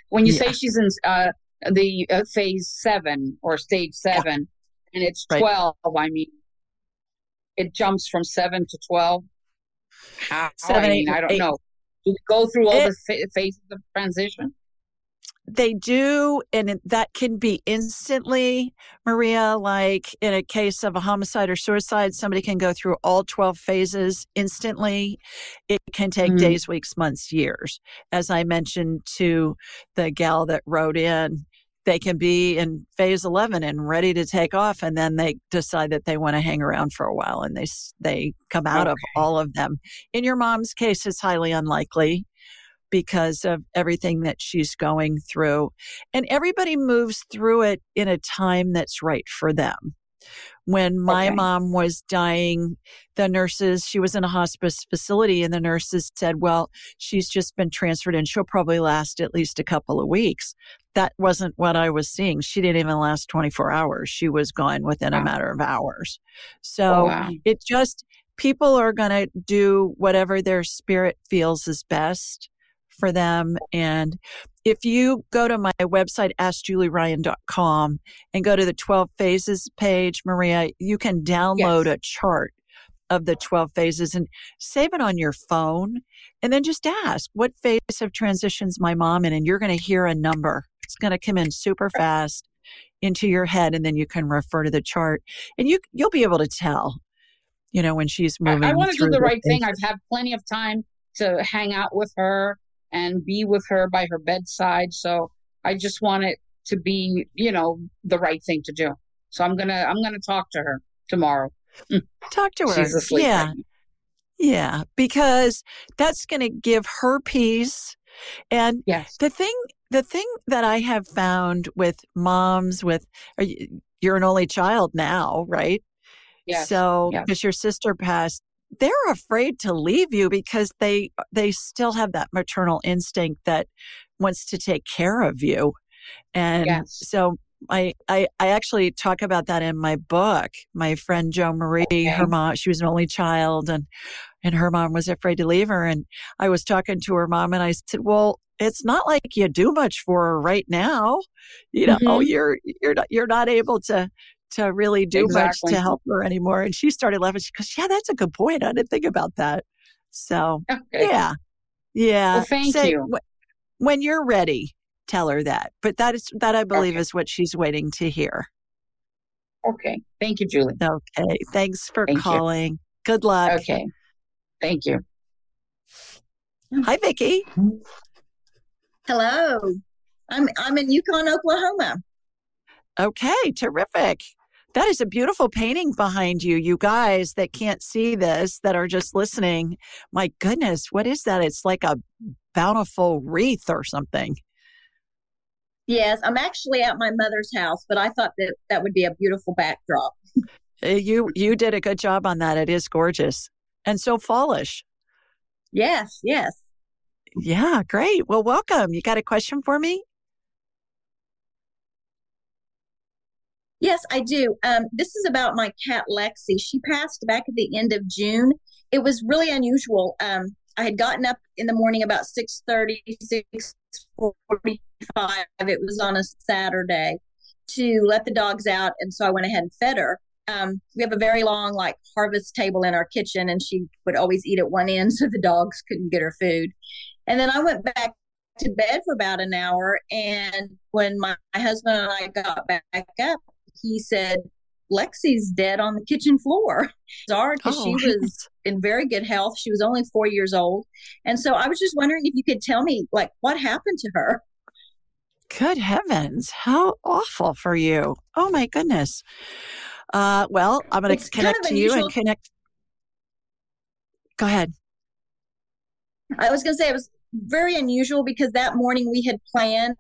When you Yeah. say she's in uh, the uh, phase seven or stage seven, and it's. 12, I mean, it jumps from seven to 12. How? Seven, I eight, I don't eight. know. Do we go through all It- the phases of transition? They do, and that can be instantly, Maria. Like in a case of a homicide or suicide, somebody can go through all 12 phases instantly. It can take Mhm. days, weeks, months, years. As I mentioned to the gal that wrote in, they can be in phase 11 and ready to take off, and then they decide that they want to hang around for a while and they, they come out of all of them. In your mom's case, it's highly unlikely because of everything that she's going through. And everybody moves through it in a time that's right for them. When my Okay. mom was dying, the nurses, she was in a hospice facility, and the nurses said, Well, she's just been transferred and she'll probably last at least a couple of weeks. That wasn't what I was seeing. She didn't even last 24 hours. She was gone within a matter of hours. Oh, So wow. it just, people are going to do whatever their spirit feels is best for them. And if you go to my website, askjulieryan.com, and go to the 12 phases page, Maria, you can download yes. a chart of the 12 phases and save it on your phone. And then just ask, what phase of transitions my mom in? And you're going to hear a number. It's going to come in super fast into your head. And then you can refer to the chart and you, you'll be able to tell, you know, when she's moving. I, I want to do the right thing. I've had plenty of time to hang out with her and be with her by her bedside. So I just want it to be, you know, the right thing to do. So I'm gonna I'm gonna talk to her tomorrow. Talk to her. She's asleep. Yeah. Right yeah, because that's going to give her peace. And yes. the thing the thing that I have found with moms with you're an only child now, right? Yes. So because your sister passed, they're afraid to leave you because they they still have that maternal instinct that wants to take care of you and yes. so I, I I actually talk about that in my book. My friend Jo Marie, okay. her mom, she was an only child, and and her mom was afraid to leave her. And I was talking to her mom, and I said, "Well, it's not like you do much for her right now. You know, mm-hmm. you're you're not you're not able to to really do exactly. much to help her anymore. And she started laughing. She goes, Yeah, that's a good point. I didn't think about that. So, okay. yeah. Yeah. Well, thank Say, you. when you're ready, tell her that. But that is, that I believe okay. is what she's waiting to hear. Okay. Thank you, Julie. Okay. Thanks for thank calling. You. Good luck. Okay. Thank you. Hi, Vicki. Hello. I'm I'm in Yukon, Oklahoma. Okay, terrific. That is a beautiful painting behind you, you guys that can't see this, that are just listening. My goodness, what is that? It's like a bountiful wreath or something. Yes, I'm actually at my mother's house, but I thought that that would be a beautiful backdrop. Eh, you you did a good job on that. It is gorgeous and so fallish. Yes, yes. Yeah, great. Well, welcome. You got a question for me? Yes, I do. Um, this is about my cat Lexi. She passed back at the end of June. It was really unusual. Um, I had gotten up in the morning about 6.30, 6.45. It was on a Saturday to let the dogs out. And so I went ahead and fed her. Um, we have a very long like harvest table in our kitchen and she would always eat at one end [LAUGHS] so the dogs couldn't get her food. And then I went back to bed for about an hour. And when my, my husband and I got back up, he said, Lexi's dead on the kitchen floor. [LAUGHS] Sorry, because oh. she [LAUGHS] was in very good health. She was only four years old. And so I was just wondering if you could tell me, like, what happened to her? Good heavens. How awful for you. Oh, my goodness. Uh, well, I'm going to connect kind of to unusual. you and connect. Go ahead. I was going to say it was very unusual because that morning we had planned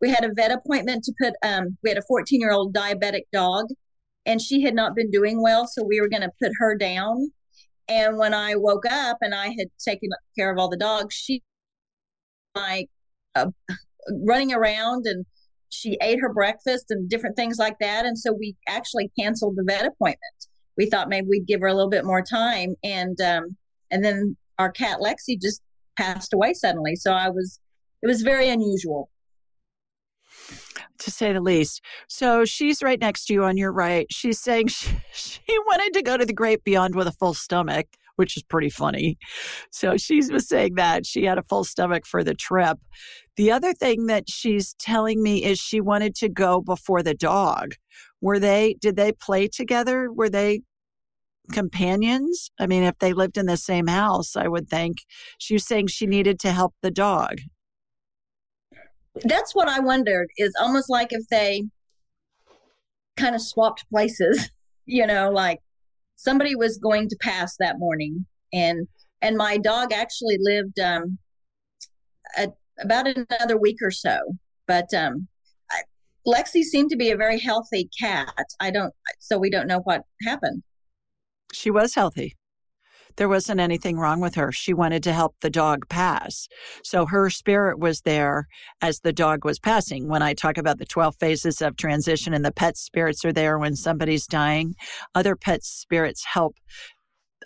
we had a vet appointment to put um, we had a 14 year old diabetic dog and she had not been doing well so we were going to put her down. And when i woke up and i had taken care of all the dogs she like uh, running around and she ate her breakfast and different things like that and so we actually canceled the vet appointment. We thought maybe we'd give her a little bit more time and um, and then our cat lexi just passed away suddenly so i was it was very unusual to say the least. So she's right next to you on your right. She's saying [LAUGHS] she, she wanted to go to the great beyond with a full stomach, which is pretty funny. So she was saying that she had a full stomach for the trip. The other thing that she's telling me is she wanted to go before the dog. Were they, did they play together? Were they companions? I mean, if they lived in the same house, I would think she was saying she needed to help the dog that's what I wondered is almost like if they kind of swapped places, [LAUGHS] you know, like somebody was going to pass that morning and and my dog actually lived um a, about another week or so but um I, lexi seemed to be a very healthy cat. I don't so we don't know what happened. She was healthy there wasn't anything wrong with her. She wanted to help the dog pass. So her spirit was there as the dog was passing. When I talk about the 12 phases of transition and the pet spirits are there when somebody's dying, other pet spirits help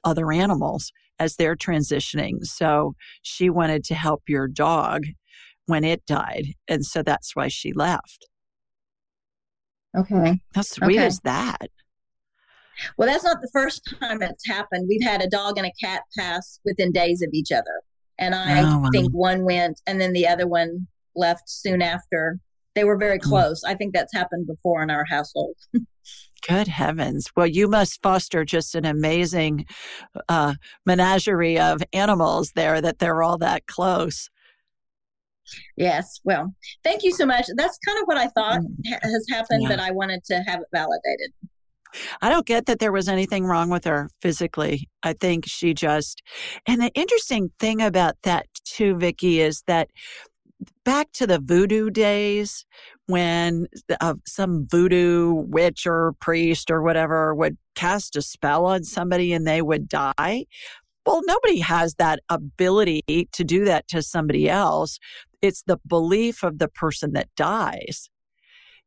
other animals as they're transitioning. So she wanted to help your dog when it died. And so that's why she left. Okay. How sweet Okay. is that? Well, that's not the first time it's happened. We've had a dog and a cat pass within days of each other. And I Oh, wow. think one went and then the other one left soon after. They were very Hmm. close. I think that's happened before in our household. [LAUGHS] Good heavens. Well, you must foster just an amazing uh, menagerie of animals there that they're all that close. Yes. Well, thank you so much. That's kind of what I thought ha- has happened, Mm. Yeah. but I wanted to have it validated. I don't get that there was anything wrong with her physically. I think she just, and the interesting thing about that too, Vicky, is that back to the voodoo days when uh, some voodoo witch or priest or whatever would cast a spell on somebody and they would die. Well, nobody has that ability to do that to somebody else. It's the belief of the person that dies.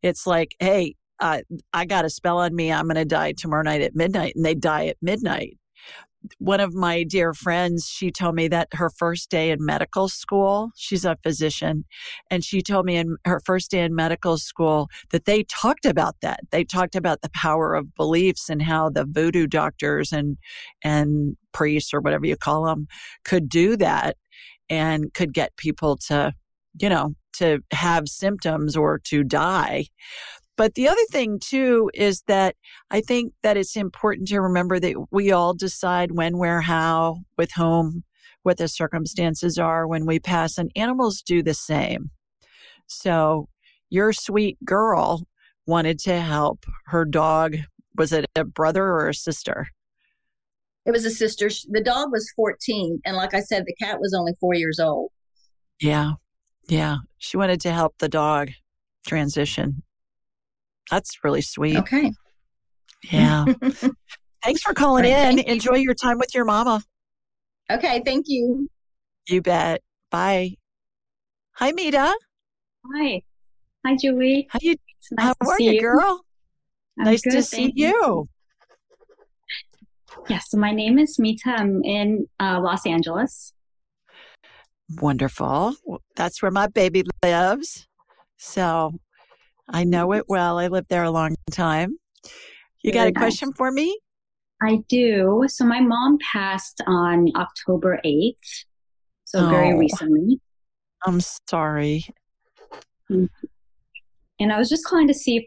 It's like, hey, uh, I got a spell on me. I'm going to die tomorrow night at midnight. And they die at midnight. One of my dear friends, she told me that her first day in medical school, she's a physician, and she told me in her first day in medical school that they talked about that. They talked about the power of beliefs and how the voodoo doctors and and priests or whatever you call them could do that and could get people to, you know, to have symptoms or to die. But the other thing too is that I think that it's important to remember that we all decide when, where, how, with whom, what the circumstances are when we pass, and animals do the same. So your sweet girl wanted to help her dog. Was it a brother or a sister? It was a sister. The dog was 14. And like I said, the cat was only four years old. Yeah. Yeah. She wanted to help the dog transition. That's really sweet. Okay. Yeah. [LAUGHS] Thanks for calling Right, in. thank you. Enjoy your time with your mama. Okay. Thank you. You bet. Bye. Hi, Mita. Hi. Hi, Julie. How you? Nice how to are see you, girl? I'm nice good, to see thank you. Yes, my name is Mita. I'm in uh, Los Angeles. Wonderful. That's where my baby lives. So I know it [LAUGHS] well. I lived there a long time. You got a question for me? I do. So my mom passed on October 8th, so very Oh. recently. I'm sorry. And I was just calling to see if,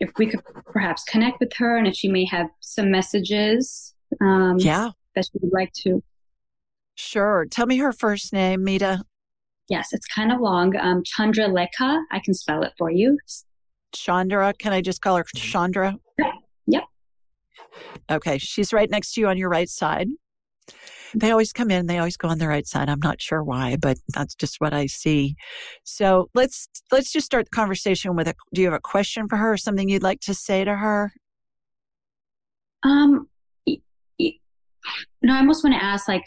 if we could perhaps connect with her and if she may have some messages um, Yeah, that she would like to. sure. Tell me her first name, Mita. Yes, it's kind of long. Um, Chandra Lekha. I can spell it for you. Chandra. Can I just call her Chandra? Yep. Okay. She's right next to you on your right side. They always come in, they always go on the right side. I'm not sure why, but that's just what I see. So let's let's just start the conversation with a do you have a question for her or something you'd like to say to her? Um, no, I almost want to ask, like,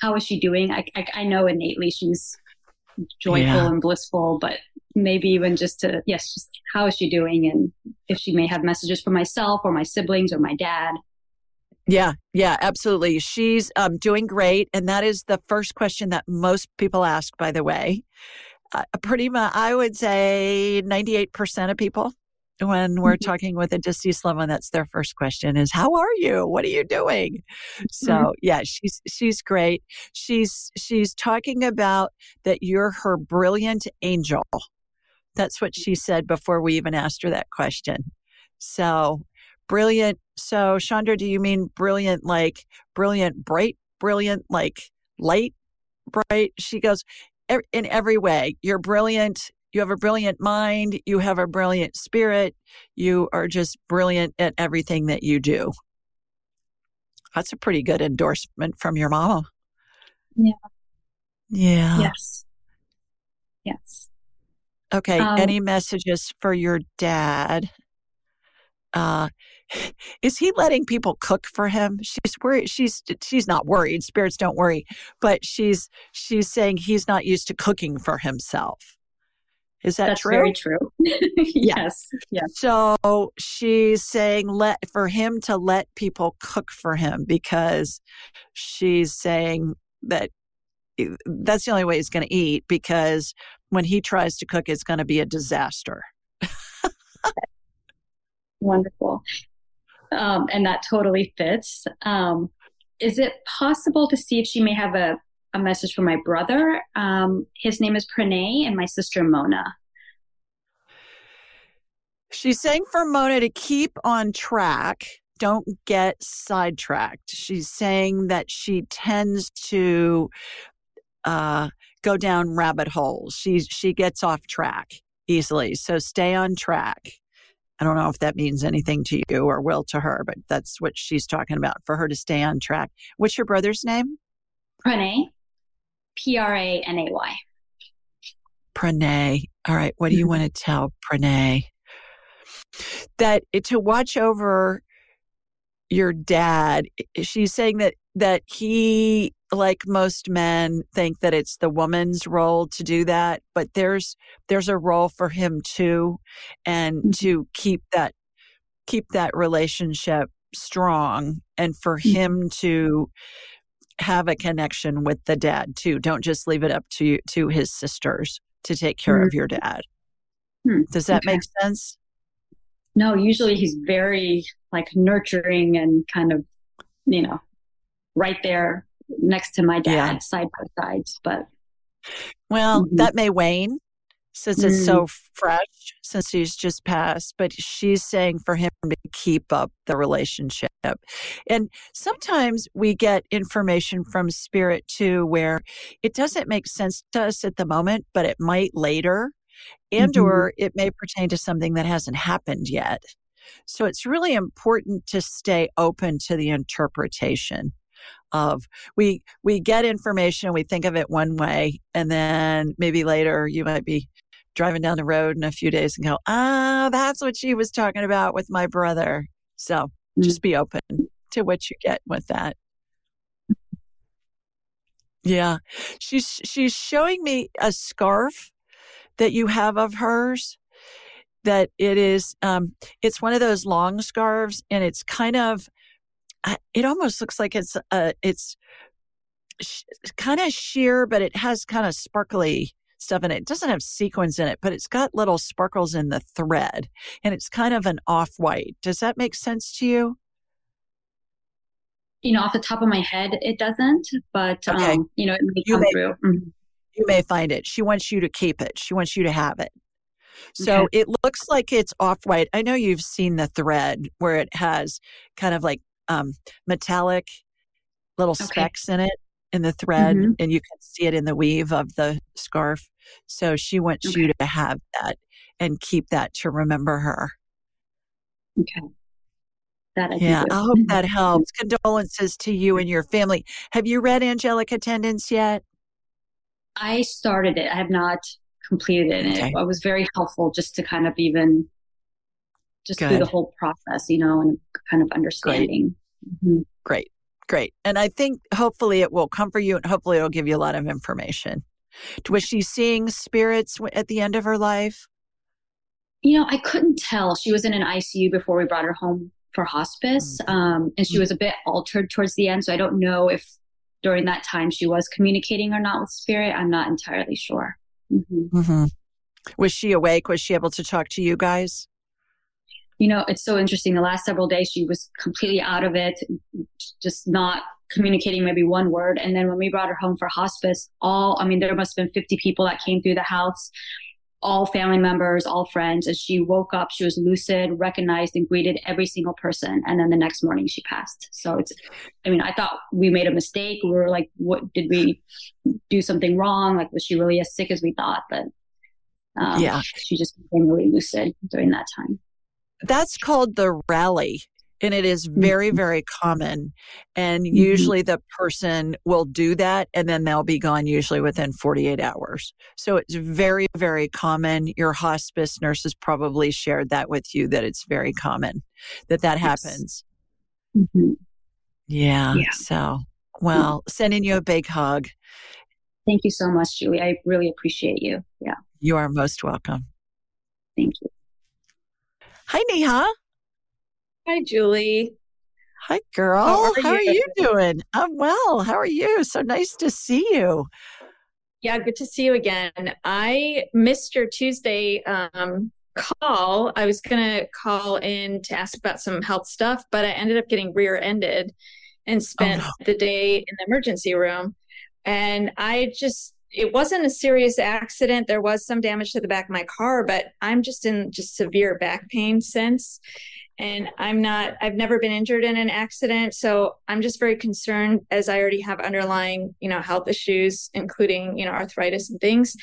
how is she doing? I, I, I know innately she's joyful Yeah. and blissful, but maybe even just to, yes, just how is she doing? And if she may have messages for myself or my siblings or my dad. Yeah, yeah, absolutely. She's um, doing great. And that is the first question that most people ask, by the way. Uh, pretty much, I would say 98% of people, when we're Mhm. talking with a deceased loved one, that's their first question is, How are you? What are you doing? So, Mhm. yeah, she's, she's great. She's, she's talking about that you're her brilliant angel. That's what she said before we even asked her that question. So, brilliant. So, Chandra, do you mean brilliant like brilliant, bright, brilliant, like light, bright? She goes, "E- in every way, you're brilliant. You have a brilliant mind. You have a brilliant spirit. You are just brilliant at everything that you do. That's a pretty good endorsement from your mama. Yeah. Yeah. Yes. Yes. Okay. Um, Any messages for your dad? Uh, [LAUGHS] is he letting people cook for him? She's worried. She's she's not worried. Spirits don't worry, but she's she's saying he's not used to cooking for himself. Is that That's true? very true. [LAUGHS] yes. Yes. So she's saying let for him to let people cook for him because she's saying that that's the only way he's going to eat because when he tries to cook, it's going to be a disaster. [LAUGHS] Wonderful. Um, and that totally fits. Um, is it possible to see if she may have a, a message for my brother? Um, his name is Pranay and my sister Mona. She's saying for Mona to keep on track, don't get sidetracked. She's saying that she tends to uh, go down rabbit holes. She she gets off track easily. So stay on track. I don't know if that means anything to you or will to her, but that's what she's talking about for her to stay on track. What's your brother's name? Pranay. P R A N A Y. Pranay. All right. What do you [LAUGHS] want to tell Pranay? That to watch over your dad, she's saying that that he like most men think that it's the woman's role to do that but there's there's a role for him too and mm-hmm. to keep that keep that relationship strong and for mm-hmm. him to have a connection with the dad too don't just leave it up to to his sisters to take care mm-hmm. of your dad hmm. does that okay. make sense no usually he's very like nurturing and kind of you know right there next to my dad, yeah. side by sides. But well, mm-hmm. that may wane since it's mm. so fresh since he's just passed but she's saying for him to keep up the relationship and sometimes we get information from spirit too where it doesn't make sense to us at the moment but it might later and mm-hmm. or it may pertain to something that hasn't happened yet so it's really important to stay open to the interpretation of we we get information we think of it one way and then maybe later you might be driving down the road in a few days and go ah that's what she was talking about with my brother. So mm-hmm. just be open to what you get with that. Yeah. She's she's showing me a scarf that you have of hers that it is um it's one of those long scarves and it's kind of it almost looks like it's uh it's sh- kind of sheer, but it has kind of sparkly stuff in it. It doesn't have sequins in it, but it's got little sparkles in the thread, and it's kind of an off white. Does that make sense to you? You know, off the top of my head, it doesn't, but okay. um, you know, it may come may, through. Mm-hmm. You may find it. She wants you to keep it. She wants you to have it. So okay. it looks like it's off white. I know you've seen the thread where it has kind of like um, metallic little okay. specks in it in the thread, mm-hmm. and you can see it in the weave of the scarf. So she wants okay. you to have that and keep that to remember her. Okay. That I yeah, I hope that helps. Condolences to you and your family. Have you read Angelic Attendants yet? I started it. I have not completed it. Okay. It was very helpful just to kind of even just Good. through the whole process, you know, and kind of understanding. Great. Mm-hmm. Great. Great. And I think hopefully it will comfort you and hopefully it'll give you a lot of information. Was she seeing spirits at the end of her life? You know, I couldn't tell. She was in an ICU before we brought her home for hospice. Mm-hmm. Um, and she mm-hmm. was a bit altered towards the end. So I don't know if during that time she was communicating or not with spirit. I'm not entirely sure. Mm-hmm. Mm-hmm. Was she awake? Was she able to talk to you guys? You know, it's so interesting. The last several days, she was completely out of it, just not communicating maybe one word. And then when we brought her home for hospice, all, I mean, there must have been 50 people that came through the house, all family members, all friends. And she woke up, she was lucid, recognized and greeted every single person. And then the next morning she passed. So it's, I mean, I thought we made a mistake. We were like, what did we do something wrong? Like, was she really as sick as we thought? But um, yeah, she just became really lucid during that time. That's called the rally. And it is very, mm-hmm. very common. And mm-hmm. usually the person will do that and then they'll be gone usually within 48 hours. So it's very, very common. Your hospice nurses probably shared that with you that it's very common that that happens. Mm-hmm. Yeah, yeah. So, well, sending you a big hug. Thank you so much, Julie. I really appreciate you. Yeah. You are most welcome. Thank you. Hi, Neha. Hi, Julie. Hi, girl. How are, How are you doing? I'm well. How are you? So nice to see you. Yeah, good to see you again. I missed your Tuesday um, call. I was going to call in to ask about some health stuff, but I ended up getting rear ended and oh, spent oh, no. the day in the emergency room. And I just, it wasn't a serious accident. There was some damage to the back of my car, but I'm just in just severe back pain since and I'm not, I've never been injured in an accident. So I'm just very concerned as I already have underlying, you know, health issues, including, you know, arthritis and things.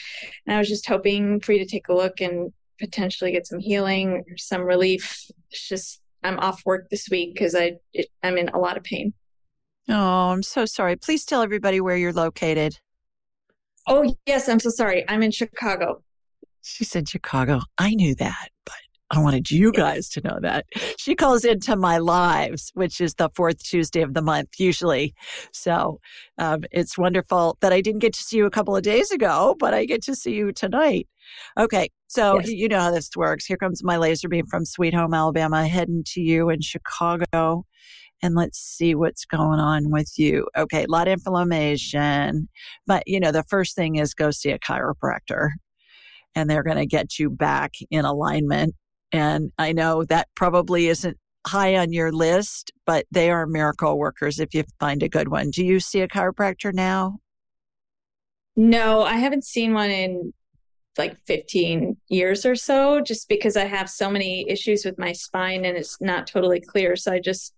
And I was just hoping for you to take a look and potentially get some healing or some relief. It's just, I'm off work this week because I, it, I'm in a lot of pain. Oh, I'm so sorry. Please tell everybody where you're located. Oh, yes. I'm so sorry. I'm in Chicago. She said Chicago. I knew that, but I wanted you guys to know that. She calls into my lives, which is the fourth Tuesday of the month, usually. So um, it's wonderful that I didn't get to see you a couple of days ago, but I get to see you tonight. Okay, so yes. you know how this works. Here comes my laser beam from Sweet Home, Alabama, heading to you in Chicago. And let's see what's going on with you. Okay, a lot of inflammation. But, you know, the first thing is go see a chiropractor and they're going to get you back in alignment and I know that probably isn't high on your list, but they are miracle workers if you find a good one. Do you see a chiropractor now? No, I haven't seen one in like 15 years or so, just because I have so many issues with my spine and it's not totally clear. So I just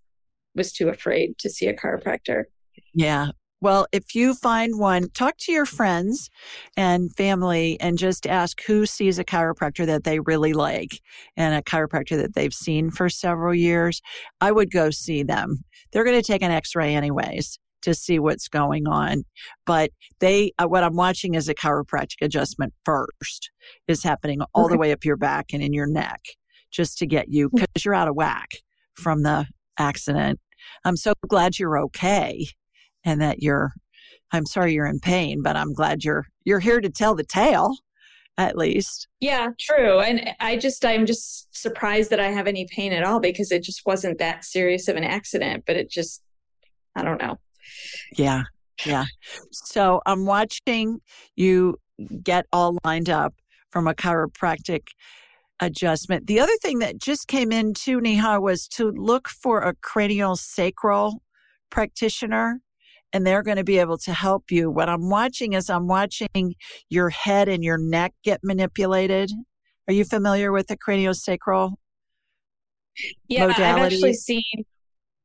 was too afraid to see a chiropractor. Yeah. Well, if you find one, talk to your friends and family and just ask who sees a chiropractor that they really like and a chiropractor that they've seen for several years. I would go see them. They're going to take an x ray anyways to see what's going on. But they, uh, what I'm watching is a chiropractic adjustment first is happening all okay. the way up your back and in your neck just to get you because hmm. you're out of whack from the accident. I'm so glad you're okay and that you're I'm sorry you're in pain, but I'm glad you're you're here to tell the tale at least. Yeah, true. And I just I'm just surprised that I have any pain at all because it just wasn't that serious of an accident, but it just I don't know. Yeah. Yeah. So I'm watching you get all lined up from a chiropractic adjustment. The other thing that just came in too, Neha, was to look for a cranial sacral practitioner and they're going to be able to help you. What I'm watching is I'm watching your head and your neck get manipulated. Are you familiar with the craniosacral? Yeah, modality? I've actually seen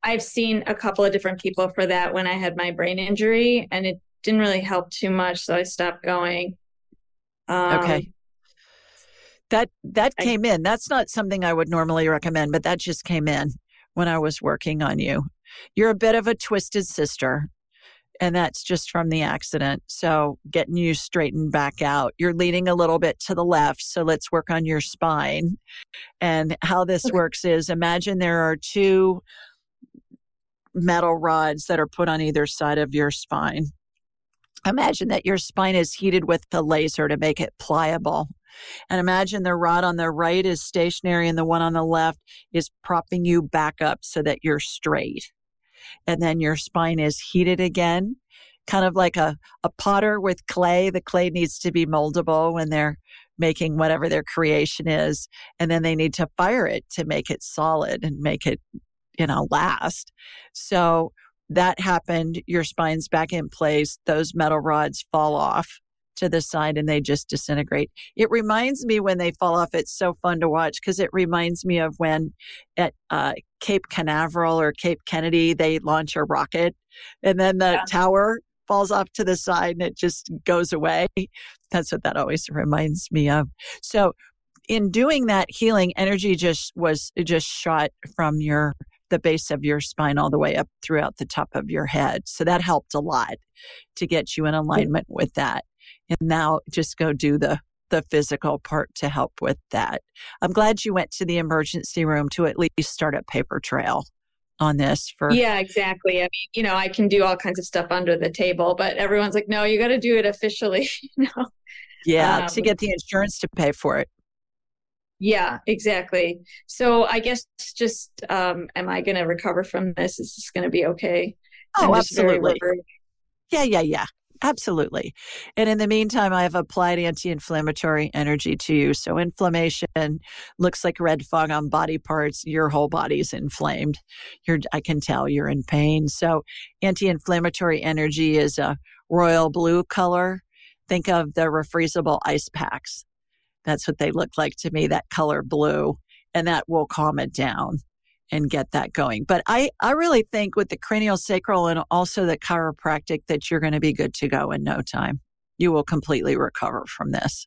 I've seen a couple of different people for that when I had my brain injury and it didn't really help too much, so I stopped going. Um, okay. That that I, came in. That's not something I would normally recommend, but that just came in when I was working on you. You're a bit of a twisted sister and that's just from the accident. So getting you straightened back out. You're leaning a little bit to the left, so let's work on your spine. And how this okay. works is imagine there are two metal rods that are put on either side of your spine. Imagine that your spine is heated with the laser to make it pliable. And imagine the rod on the right is stationary and the one on the left is propping you back up so that you're straight and then your spine is heated again, kind of like a, a potter with clay. The clay needs to be moldable when they're making whatever their creation is. And then they need to fire it to make it solid and make it, you know, last. So that happened. Your spine's back in place. Those metal rods fall off to the side and they just disintegrate. It reminds me when they fall off, it's so fun to watch because it reminds me of when at uh, Cape Canaveral or Cape Kennedy, they launch a rocket and then the yeah. tower falls off to the side and it just goes away. That's what that always reminds me of. So, in doing that healing, energy just was just shot from your the base of your spine all the way up throughout the top of your head. So that helped a lot to get you in alignment with that and now just go do the the physical part to help with that. I'm glad you went to the emergency room to at least start a paper trail on this for Yeah, exactly. I mean, you know, I can do all kinds of stuff under the table, but everyone's like, "No, you got to do it officially." [LAUGHS] you know. Yeah, um, to get the insurance to pay for it. Yeah, exactly. So I guess just um, am I going to recover from this? Is this going to be okay? Oh, absolutely. Yeah, yeah, yeah. Absolutely. And in the meantime, I have applied anti inflammatory energy to you. So, inflammation looks like red fog on body parts. Your whole body's inflamed. You're, I can tell you're in pain. So, anti inflammatory energy is a royal blue color. Think of the refreezable ice packs. That's what they look like to me, that color blue, and that will calm it down and get that going. But I, I really think with the cranial sacral and also the chiropractic that you're going to be good to go in no time. You will completely recover from this.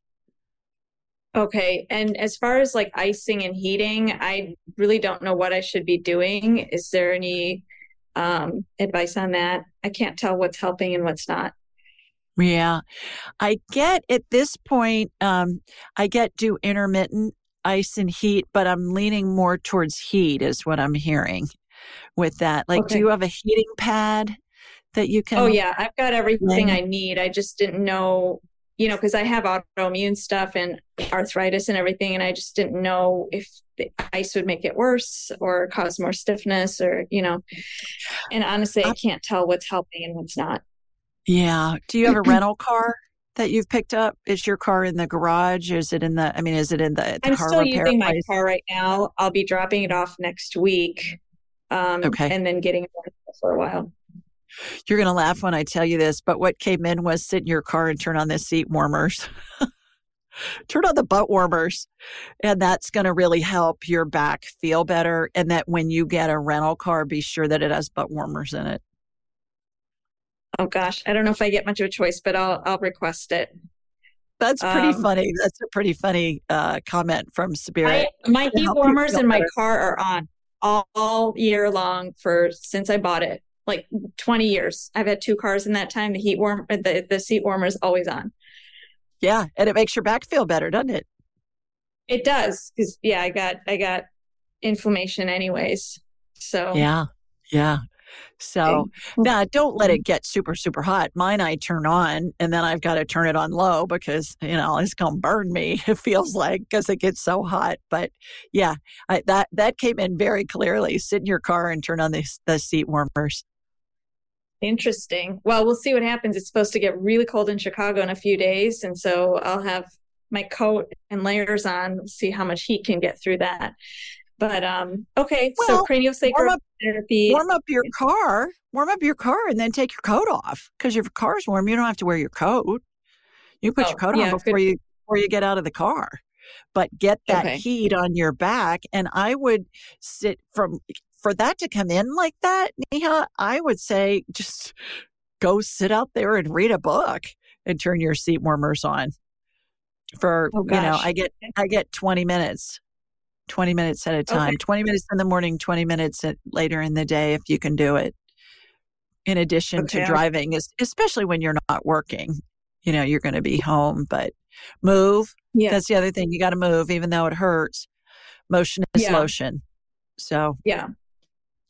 Okay. And as far as like icing and heating, I really don't know what I should be doing. Is there any um, advice on that? I can't tell what's helping and what's not. Yeah. I get at this point, um, I get do intermittent ice and heat, but I'm leaning more towards heat, is what I'm hearing with that. Like, okay. do you have a heating pad that you can? Oh, yeah. I've got everything I need. I just didn't know, you know, because I have autoimmune stuff and arthritis and everything. And I just didn't know if the ice would make it worse or cause more stiffness or, you know, and honestly, I can't tell what's helping and what's not. Yeah. Do you have a rental car that you've picked up? Is your car in the garage? Is it in the? I mean, is it in the? the I'm still using place? my car right now. I'll be dropping it off next week. Um, okay. And then getting it for a while. You're going to laugh when I tell you this, but what came in was sit in your car and turn on the seat warmers. [LAUGHS] turn on the butt warmers. And that's going to really help your back feel better. And that when you get a rental car, be sure that it has butt warmers in it. Oh gosh, I don't know if I get much of a choice, but I'll I'll request it. That's pretty um, funny. That's a pretty funny uh, comment from Spirit. I, my heat warmers in my car are on all, all year long for since I bought it, like 20 years. I've had two cars in that time. The heat warm, the the seat warmer is always on. Yeah, and it makes your back feel better, doesn't it? It does, because yeah, I got I got inflammation anyways. So yeah, yeah. So now don't let it get super, super hot. Mine I turn on and then I've got to turn it on low because, you know, it's going to burn me. [LAUGHS] It feels like because it gets so hot. But yeah, I, that, that came in very clearly. Sit in your car and turn on the, the seat warmers. Interesting. Well, we'll see what happens. It's supposed to get really cold in Chicago in a few days. And so I'll have my coat and layers on, see how much heat can get through that. But um, okay, well, so craniosacral warm up, therapy. Warm up your car. Warm up your car and then take your coat off because your car's warm. You don't have to wear your coat. You put oh, your coat yeah, on before good. you before you get out of the car. But get that okay. heat on your back, and I would sit from for that to come in like that, Neha. I would say just go sit out there and read a book and turn your seat warmers on. For oh, you know, I get I get twenty minutes 20 minutes at a time, okay. 20 minutes in the morning, 20 minutes at, later in the day if you can do it. In addition okay. to driving, especially when you're not working, you know, you're going to be home, but move. Yeah. That's the other thing. You got to move, even though it hurts. Motion is yeah. lotion. So, yeah.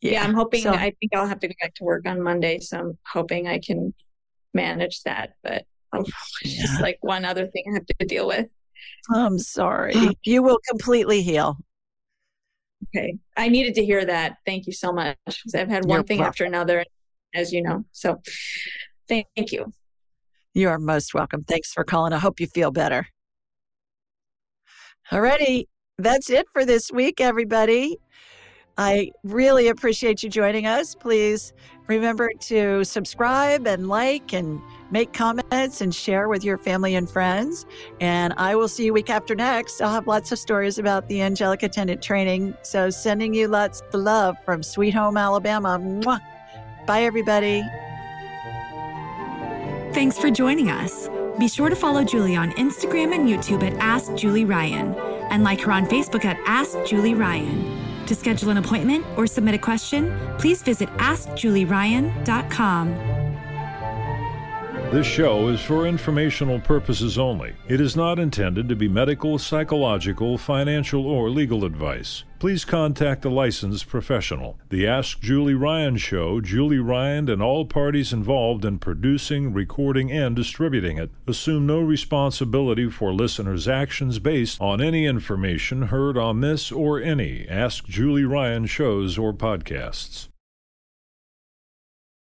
yeah. Yeah. I'm hoping, so, I think I'll have to go back to work on Monday. So I'm hoping I can manage that. But oh, [LAUGHS] it's just like one other thing I have to deal with. I'm sorry. you will completely heal. Okay. I needed to hear that. Thank you so much because I've had one You're thing welcome. after another, as you know. So thank you. You are most welcome. Thanks for calling. I hope you feel better. Alrighty. That's it for this week, everybody. I really appreciate you joining us. Please remember to subscribe and like and make comments and share with your family and friends. And I will see you week after next. I'll have lots of stories about the angelic attendant training. So sending you lots of love from Sweet Home, Alabama. Mwah. Bye, everybody. Thanks for joining us. Be sure to follow Julie on Instagram and YouTube at Ask Julie Ryan and like her on Facebook at Ask Julie Ryan. To schedule an appointment or submit a question, please visit AskJulieRyan.com. This show is for informational purposes only. It is not intended to be medical, psychological, financial, or legal advice. Please contact a licensed professional. The Ask Julie Ryan Show, Julie Ryan and all parties involved in producing, recording, and distributing it assume no responsibility for listeners' actions based on any information heard on this or any Ask Julie Ryan shows or podcasts.